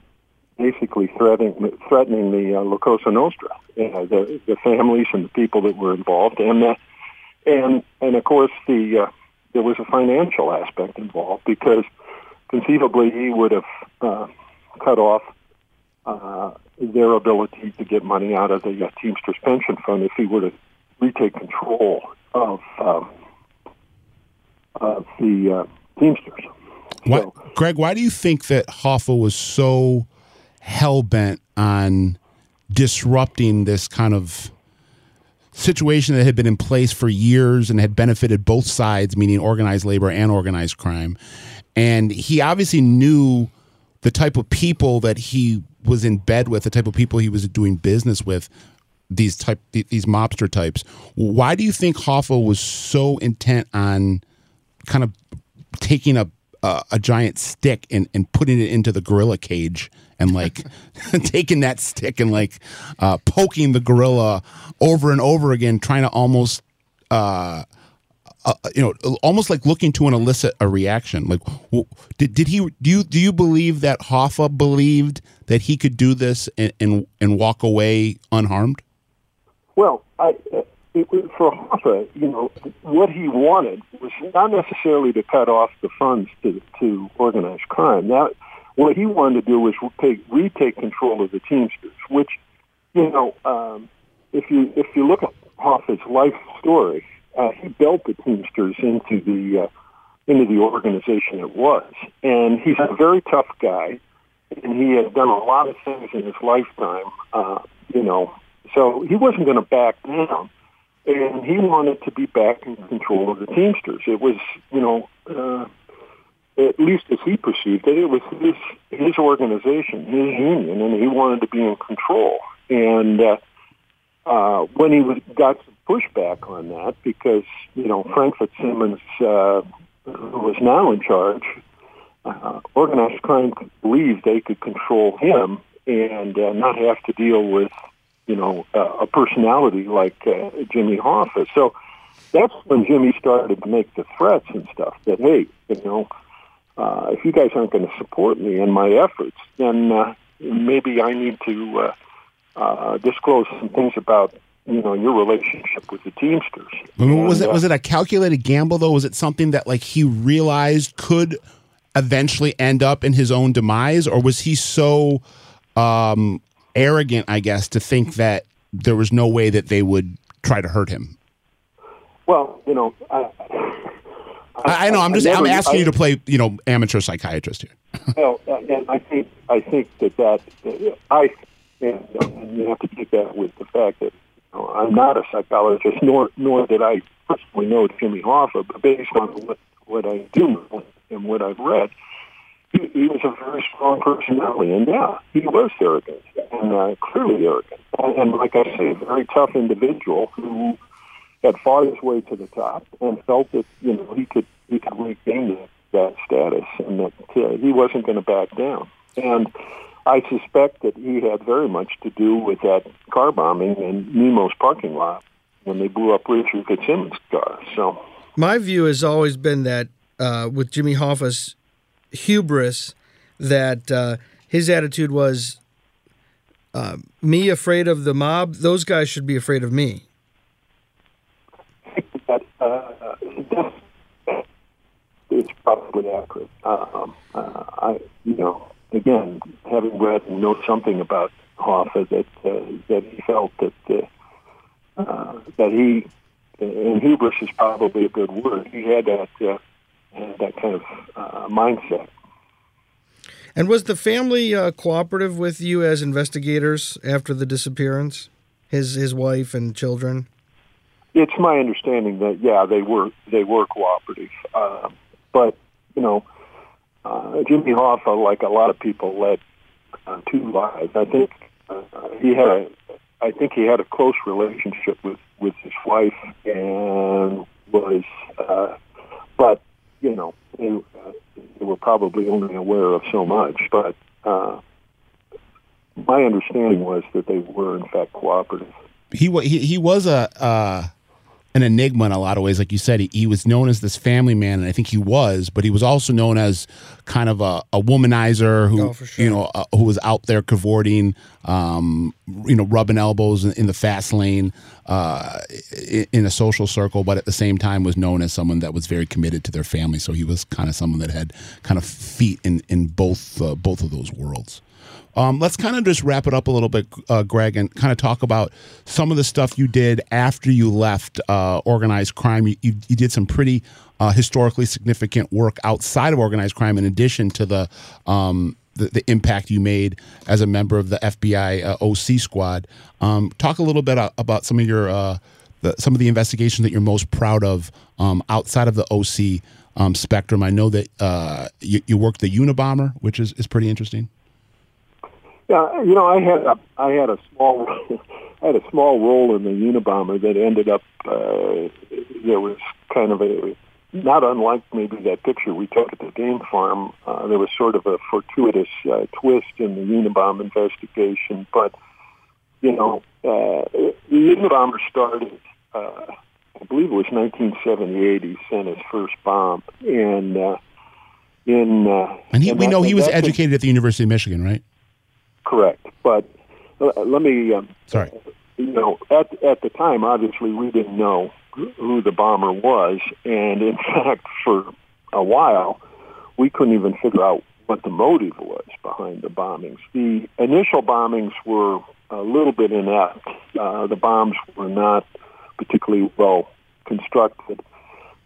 basically threatening threatening the uh, La Nostra, uh, the the families and the people that were involved, and uh, and and of course the uh, there was a financial aspect involved because conceivably he would have uh, cut off uh, their ability to get money out of the uh, Teamsters pension fund if he were to retake control of um, of the uh, Teamsters. Why, So, Greg, why do you think that Hoffa was so hell bent on disrupting this kind of situation that had been in place for years and had benefited both sides, meaning organized labor and organized crime? And he obviously knew the type of people that he was in bed with, the type of people he was doing business with, these type these mobster types. Why do you think Hoffa was so intent on kind of taking a a, a giant stick and, and putting it into the gorilla cage and like taking that stick and like uh, poking the gorilla over and over again, trying to almost uh, uh, you know almost like looking to an elicit a reaction. Like, did did he do you do you believe that Hoffa believed that he could do this and and, and walk away unharmed? well, I for Hoffa, you know, what he wanted was not necessarily to cut off the funds to to organized crime. Now, what he wanted to do was take retake control of the Teamsters, which, you know, um, if you if you look at Hoffa's life story, uh, he built the Teamsters into the uh, into the organization it was, and he's a very tough guy, and he had done a lot of things in his lifetime, uh, you know, so he wasn't going to back down and he wanted to be back in control of the Teamsters. It was, you know, uh, at least as he perceived it, it was his his organization, his union, and he wanted to be in control. And uh, uh, when he was, got some pushback on that, because you know Frank Fitzsimmons, uh, who was now in charge, uh, organized crime believed they could control him and uh, not have to deal with you know, uh, a personality like uh, Jimmy Hoffa. So that's when Jimmy started to make the threats and stuff that, hey, you know, uh, if you guys aren't going to support me in my efforts, then uh, maybe I need to uh, uh, disclose some things about you know your relationship with the Teamsters. I mean, was And, it uh, was it a calculated gamble though? Was it something that like he realized could eventually end up in his own demise, or was he so um, arrogant, I guess, to think that there was no way that they would try to hurt him? Well, you know, I, I, I know. I'm just never- I'm asking I- you to play, you know, amateur psychiatrist here. Well, and I think I think that that uh, I and, and you have to take that with the fact that you know, I'm not a psychologist, nor nor did I personally know Jimmy Hoffa, but based on what what I do know and what I've read, he, he was a very strong personality, and yeah, he was arrogant and uh, clearly arrogant, and, and like I say, a very tough individual who had fought his way to the top and felt that you know he could he could regain that, that status and that uh, he wasn't going to back down. And I suspect that he had very much to do with that car bombing in Nemo's parking lot when they blew up Richard Fitzsimmons' car. So My view has always been that uh, with Jimmy Hoffa's hubris, that uh, his attitude was uh, me afraid of the mob. Those guys should be afraid of me. uh, that's, it's probably accurate. Um, uh, I, you know, again, having read and know something about Hoffa, that uh, that he felt that uh, uh, that he and hubris is probably a good word. He had that had that kind of uh, mindset. And was the family uh, cooperative with you as investigators after the disappearance? His his wife and children. It's my understanding that yeah, they were they were cooperative, uh, but you know, uh, Jimmy Hoffa, like a lot of people, led uh, two lives. I think uh, he had a, I think he had a close relationship with with his wife and was, uh, but you know, they, uh, they were probably only aware of so much. But uh, my understanding was that they were in fact cooperative. He he he was a uh, an enigma in a lot of ways. Like you said, he, he was known as this family man, and I think he was, but he was also known as kind of a, a womanizer who Oh, sure. you know uh, who was out there cavorting, um, you know, rubbing elbows in, in the fast lane uh, in, in a social circle, but at the same time was known as someone that was very committed to their family. So he was kind of someone that had kind of feet in in both uh, both of those worlds. Um, let's kind of just wrap it up a little bit, uh, Greg, and kind of talk about some of the stuff you did after you left uh, organized crime. You, you, you did some pretty uh, historically significant work outside of organized crime, in addition to the, um, the the impact you made as a member of the FBI uh, OC squad. Um, talk a little bit about some of your uh, the, some of the investigations that you're most proud of um, outside of the OC um, spectrum. I know that uh, you, you worked the Unabomber, which is, is pretty interesting. Yeah, you know, I had a I had a small I had a small role in the Unabomber that ended up uh, there was kind of a not unlike maybe that picture we took at the game farm. Uh, there was sort of a fortuitous uh, twist in the Unabomber investigation, but you know, uh, the Unabomber started. Uh, I believe it was 1978. He sent his first bomb, and uh, in uh, And he, we know he was educated at the University of Michigan, right? Correct, but uh, let me um, Sorry. you know, at at the time, obviously, we didn't know who the bomber was, and in fact, for a while, we couldn't even figure out what the motive was behind the bombings. The initial bombings were a little bit inept. Uh, the bombs were not particularly well constructed.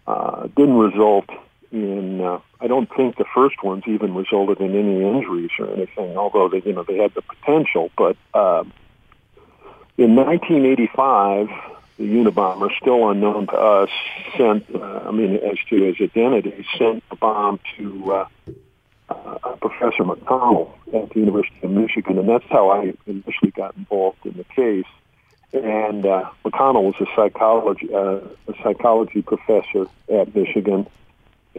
Uh, didn't result in. Uh, I don't think the first ones even resulted in any injuries or anything. Although they, you know, they had the potential. But uh, in 1985, the Unabomber, still unknown to us, sent. Uh, I mean, as to his identity, sent a bomb to. Uh, uh, Professor McConnell at the University of Michigan, and that's how I initially got involved in the case. And uh, McConnell was a psychology uh, a psychology professor at Michigan,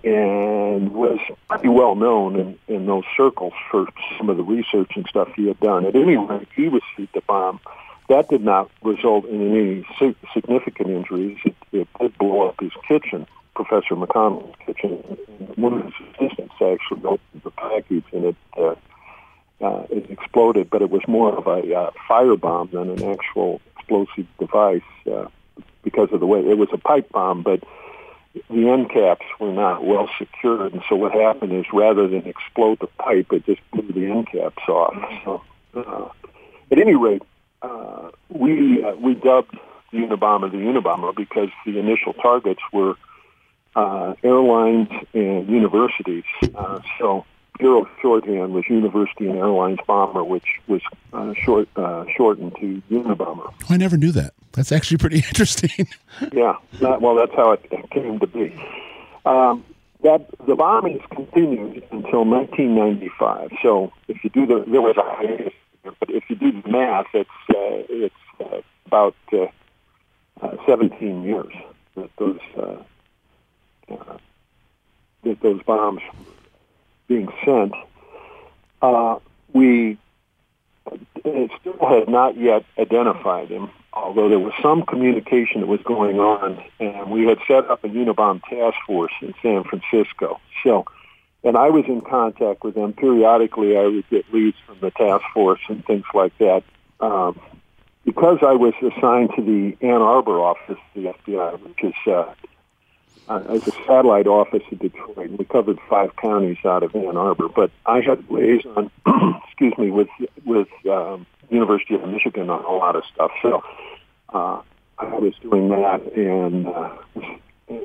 and was pretty well known in, in those circles for some of the research and stuff he had done. At any rate, he received the bomb. That did not result in any significant injuries. It, it did blow up his kitchen, Professor McConnell's kitchen. One of his assistants actually opened the package and it uh, uh, it exploded, but it was more of a uh, firebomb than an actual explosive device uh, because of the way it was a pipe bomb, but the end caps were not well secured, and so what happened is rather than explode the pipe, it just blew the end caps off. So, uh, at any rate, uh, we uh, we dubbed the Unabomber the Unabomber because the initial targets were uh, airlines and universities. Uh, so Bureau shorthand was University and Airlines Bomber, which was uh, short uh, shortened to Unabomber. Oh, I never knew that. That's actually pretty interesting. yeah, that, well, that's how it came to be. Um, that the bombings continued until 1995. So if you do the there was a hiatus, but if you do the math, it's uh, it's uh, about uh, uh, 17 years that those uh, uh, that those bombs being sent. Uh, we still had not yet identified him, although there was some communication that was going on, and we had set up a Unabomb task force in San Francisco. So, and I was in contact with them periodically. I would get leads from the task force and things like that. Um, because I was assigned to the Ann Arbor office, the FBI, which is uh, uh, as a satellite office in Detroit. We covered five counties out of Ann Arbor, but I had liaison, excuse me, with with um, University of Michigan on a lot of stuff. So uh, I was doing that and uh,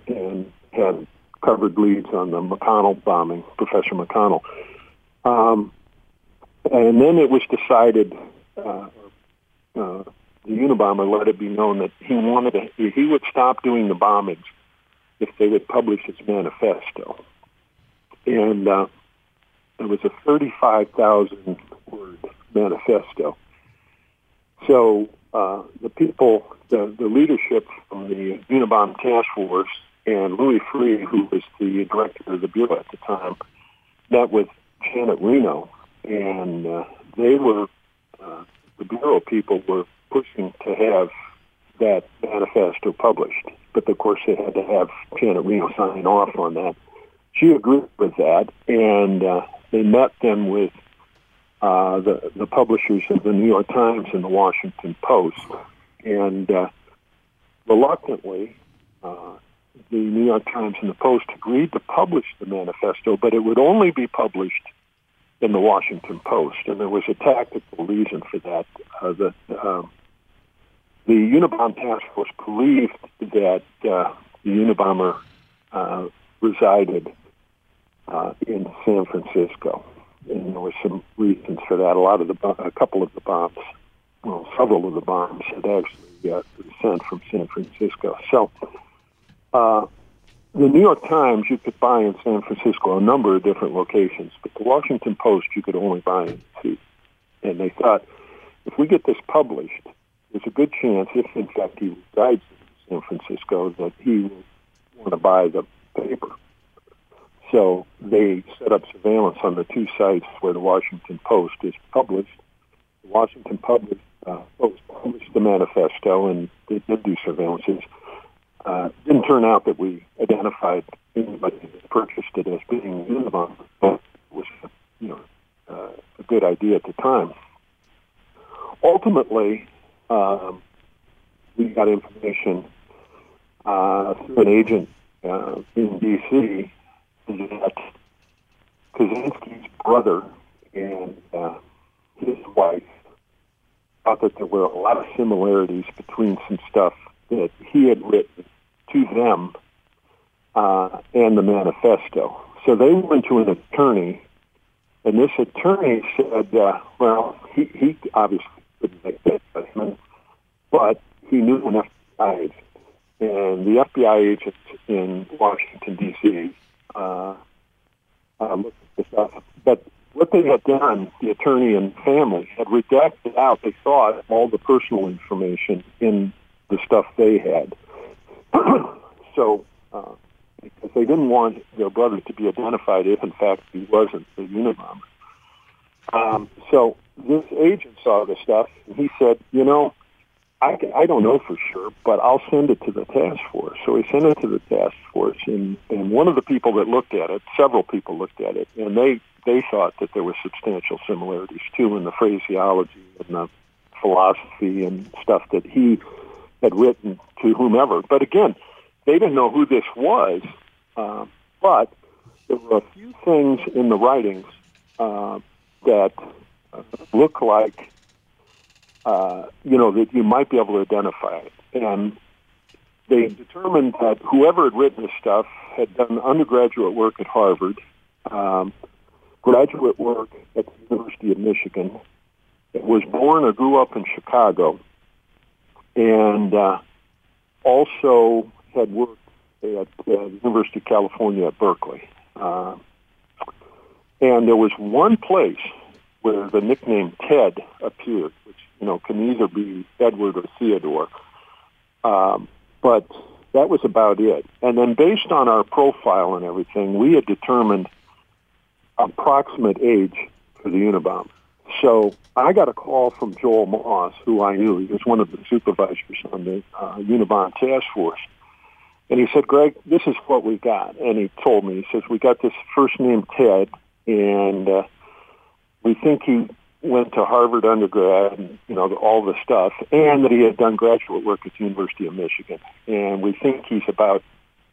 and had covered leads on the McConnell bombing, Professor McConnell. Um, and then it was decided, uh, uh, the Unabomber let it be known that he wanted to, he would stop doing the bombings if they would publish its manifesto. And uh, it was a 35,000 word manifesto. So uh, the people, the, the leadership from the Unabomb Task Force and Louis Freeh, who was the director of the Bureau at the time, met with Janet Reno, and uh, they were, uh, the Bureau people were pushing to have that manifesto published. But of course, they had to have Janet Reno sign off on that. She agreed with that, and uh, they met them with uh, the the publishers of the New York Times and the Washington Post, and uh, reluctantly, uh, the New York Times and the Post agreed to publish the manifesto, but it would only be published in the Washington Post, and there was a tactical reason for that. Uh, that um, the Unabomb Task Force believed that uh, the Unabomber uh, resided uh, in San Francisco, and there were some reasons for that. A lot of the, a couple of the bombs, well, several of the bombs had actually uh, been sent from San Francisco. So, uh, the New York Times you could buy in San Francisco a number of different locations, but the Washington Post you could only buy in two. And they thought, if we get this published, there's a good chance, if in fact he resides in San Francisco, that he will want to buy the paper. So they set up surveillance on the two sites where the Washington Post is published. The Washington Post, uh, Post published the manifesto, and they did do surveillances. Uh, didn't turn out that we identified anybody that purchased it as being in the Unabomber, but it was, you know, uh, a good idea at the time. Ultimately, um, we got information uh, through an agent uh, in D.C. that Kaczynski's brother and uh, his wife thought that there were a lot of similarities between some stuff that he had written to them uh, and the manifesto. So they went to an attorney, and this attorney said, uh, well, he, he obviously couldn't make that judgment, but he knew an FBI agent. And the FBI agent in Washington, D.C., uh, uh, looked this up. But what they had done, the attorney and family, had redacted out, they thought, all the personal information in the stuff they had. so, uh, because they didn't want their brother to be identified if, in fact, he wasn't the Unabomber. Um, so this agent saw the stuff, and he said, you know, I, I don't know for sure, but I'll send it to the task force. So he sent it to the task force, and, and one of the people that looked at it, several people looked at it, and they, they thought that there were substantial similarities, too, in the phraseology and the philosophy and stuff that he had written to whomever. But again, they didn't know who this was, uh, but there were a few things in the writings uh, that uh, look like uh, you know, that you might be able to identify. And they determined that whoever had written this stuff had done undergraduate work at Harvard, um, graduate work at the University of Michigan, was born or grew up in Chicago, and uh, also had worked at uh, the University of California at Berkeley. Uh, and there was one place where the nickname Ted appeared, which you know, can either be Edward or Theodore. Um, but that was about it. And then based on our profile and everything, we had determined approximate age for the Unabomber. So I got a call from Joel Moss, who I knew. He was one of the supervisors on the uh, Unabomber task force. And he said, Greg, this is what we got. And he told me, he says, we got this first name Ted, and uh, we think he went to Harvard undergrad and you know all the stuff, and that he had done graduate work at the University of Michigan. And we think he's about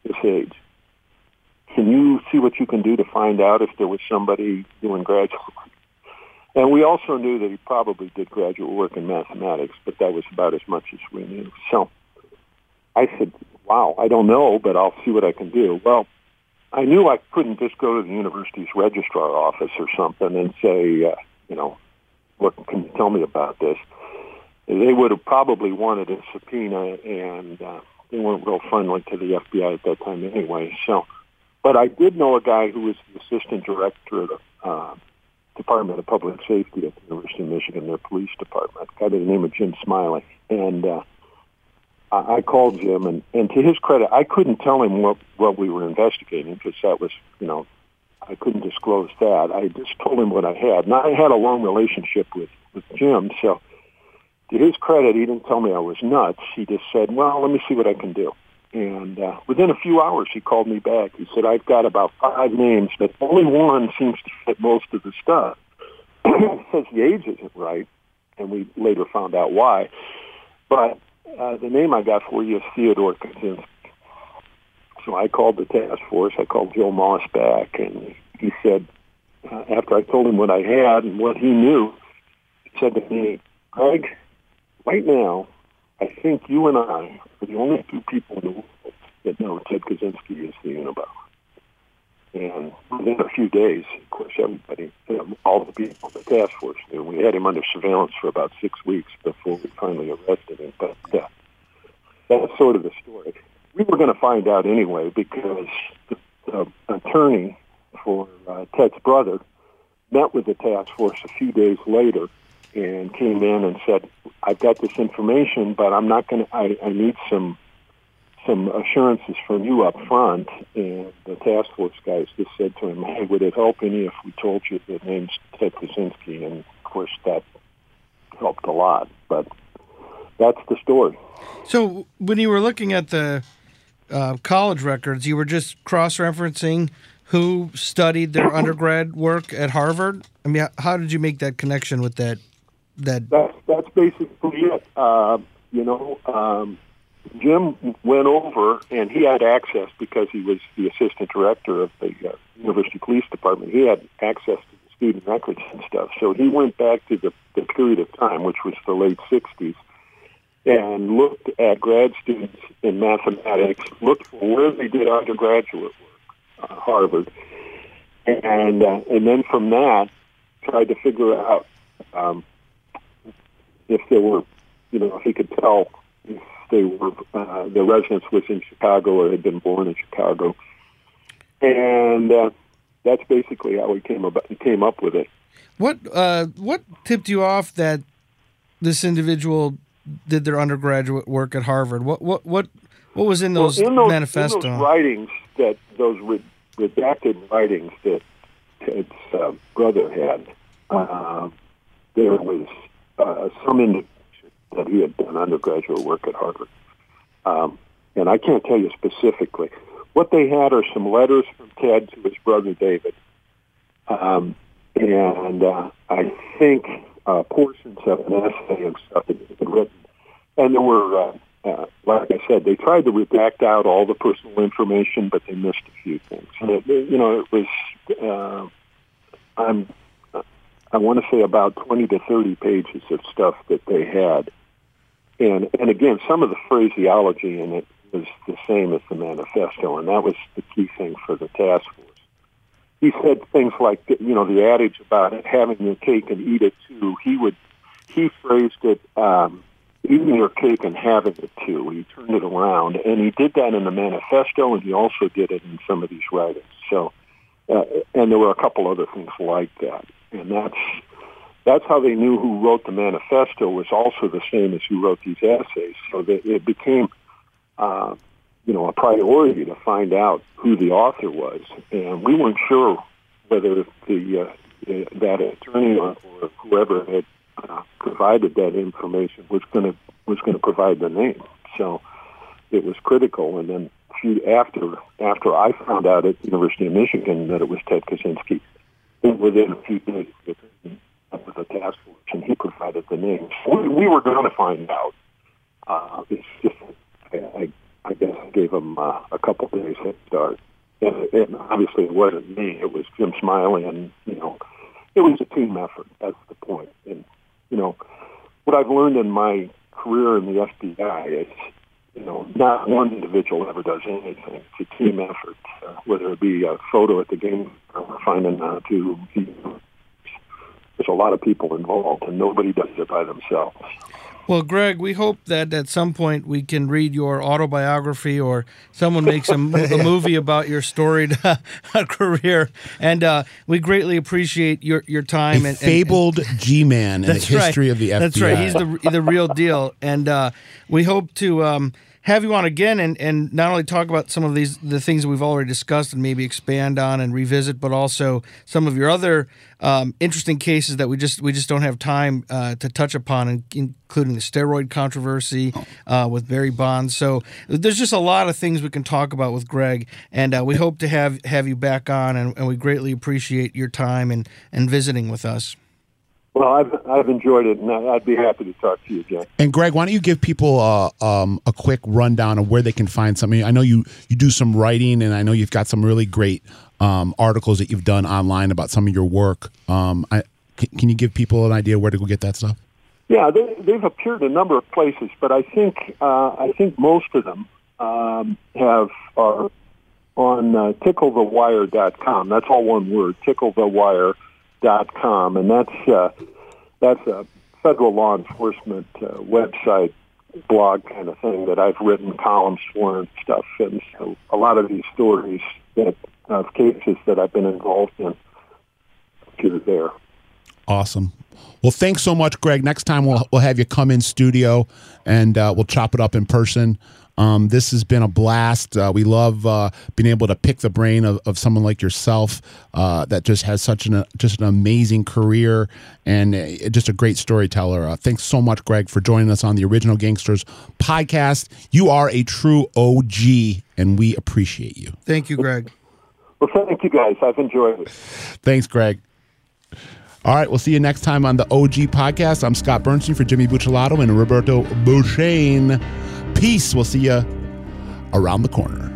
this age. Can you see what you can do to find out if there was somebody doing graduate work? And we also knew that he probably did graduate work in mathematics, but that was about as much as we knew. So I said, wow, I don't know, but I'll see what I can do. Well, I knew I couldn't just go to the university's registrar office or something and say, uh, you know, what can you tell me about this? They would have probably wanted a subpoena, and uh, they weren't real friendly to the FBI at that time anyway. So, but I did know a guy who was the assistant director of the uh, Department of Public Safety at the University of Michigan, their police department, a guy by the name of Jim Smiley, and uh, I called Jim, and, and to his credit, I couldn't tell him what what we were investigating because that was, you know, I couldn't disclose that. I just told him what I had. And I had a long relationship with, with Jim, so to his credit, he didn't tell me I was nuts. He just said, well, let me see what I can do. And uh, within a few hours, he called me back. He said, I've got about five names, but only one seems to fit most of the stuff. says the age isn't right, and we later found out why. But uh, the name I got for you is Theodore Kaczynski. So I called the task force. I called Joe Moss back, and he said, uh, after I told him what I had and what he knew, he said to me, Greg, right now, I think you and I are the only two people in the world that know Ted Kaczynski is the Unabomber. And within a few days, of course, everybody, all the people the task force knew. We had him under surveillance for about six weeks before we finally arrested him. But uh, that's sort of the story we were going to find out anyway because the, the attorney for uh, Ted's brother met with the task force a few days later and came in and said, "I've got this information, but I'm not going to. I, I need some some assurances from you up front." And the task force guys just said to him, "Hey, would it help any if we told you the name's Ted Kaczynski?" And of course, that helped a lot. But that's the story. So when you were looking at the uh, college records, you were just cross referencing who studied their undergrad work at Harvard. I mean, how did you make that connection with that? That that's that's basically it. Uh, you know, um, Jim went over and he had access because he was the assistant director of the uh, University Police Department. He had access to the student records and stuff. So he went back to the, the period of time, which was the late 60s, and looked at grad students in mathematics, looked for where they did undergraduate work, uh, Harvard, and uh, and then from that tried to figure out um, if there were, you know, if he could tell if they were uh, their residence was in Chicago or had been born in Chicago, and uh, that's basically how he came about. Came up with it. What uh, what tipped you off that this individual did their undergraduate work at Harvard? What what what what was in those, well, in those manifesto in those writings that those redacted writings that Ted's uh, brother had? Uh, there was uh, some indication that he had done undergraduate work at Harvard. Um, and I can't tell you specifically. What they had are some letters from Ted to his brother David. Um, and uh, I think uh, portions of an essay and stuff that he had written. And there were, uh, uh, like I said, they tried to redact out all the personal information, but they missed a few things. It, you know, it was, uh, I'm, I want to say about 20 to 30 pages of stuff that they had. And, and again, some of the phraseology in it was the same as the manifesto, and that was the key thing for the task force. He said things like, you know, the adage about it, having your cake and eat it too. He would, he phrased it, um, eating your cake and having it too. He turned it around, and he did that in the manifesto, and he also did it in some of these writings. So, uh, and there were a couple other things like that, and that's that's how they knew who wrote the manifesto was also the same as who wrote these essays. So that it became, uh, you know, a priority to find out who the author was, and we weren't sure whether the uh, that attorney or, or whoever had uh, provided that information was going to was going to provide the name. So it was critical. And then few after after I found out at University of Michigan that it was Ted Kaczynski, within a few days with the task force, and he provided the names. We, we were going to find out. Uh, it's just I, I, I guess I gave him uh, a couple days head start. And, and obviously it wasn't me; it was Jim Smiley, and you know, it was a team effort. That's the point. And you know, what I've learned in my career in the FBI is, you know, not one individual ever does anything. It's a team effort, uh, whether it be a photo at the game or finding uh, to there's a lot of people involved, and nobody does it by themselves. Well, Greg, we hope that at some point we can read your autobiography or someone makes a, a movie about your storied career. And uh, we greatly appreciate your, your time. A and, fabled G man in the history right. of the FBI. That's right. He's the, the real deal. And uh, we hope to. Um, have you on again and, and not only talk about some of these the things that we've already discussed and maybe expand on and revisit, but also some of your other um, interesting cases that we just we just don't have time uh, to touch upon, including the steroid controversy uh, with Barry Bonds. So there's just a lot of things we can talk about with Greg, and uh, we hope to have have you back on, and, and we greatly appreciate your time and and visiting with us. Well, I've I've enjoyed it, and I'd be happy to talk to you again. And Greg, why don't you give people uh, um, a quick rundown of where they can find something? I know you you do some writing, and I know you've got some really great um, articles that you've done online about some of your work. Um, I, can, can, you give people an idea where to go get that stuff? Yeah, they, have appeared a number of places, but I think uh, I think most of them um, have are on uh, ticklethewire.com. That's all one word, ticklethewire.com dot com, and that's uh, that's a federal law enforcement uh, website blog kind of thing that I've written columns for and stuff. And so a lot of these stories that of cases that I've been involved in appear there. Awesome. Well, thanks so much, Greg. Next time we'll we'll have you come in studio and uh, we'll chop it up in person. Um, this has been a blast. Uh, we love uh, being able to pick the brain of, of someone like yourself uh, that just has such an just an amazing career and uh, just a great storyteller. Uh, thanks so much, Greg, for joining us on the Original Gangsters podcast. You are a true OG, and we appreciate you. Thank you, Greg. Well, thank you, guys. I've enjoyed it. Thanks, Greg. All right, we'll see you next time on the OG podcast. I'm Scott Burnstein for Jimmy Bucciolato and Roberto Bouchain. Peace. We'll see you around the corner.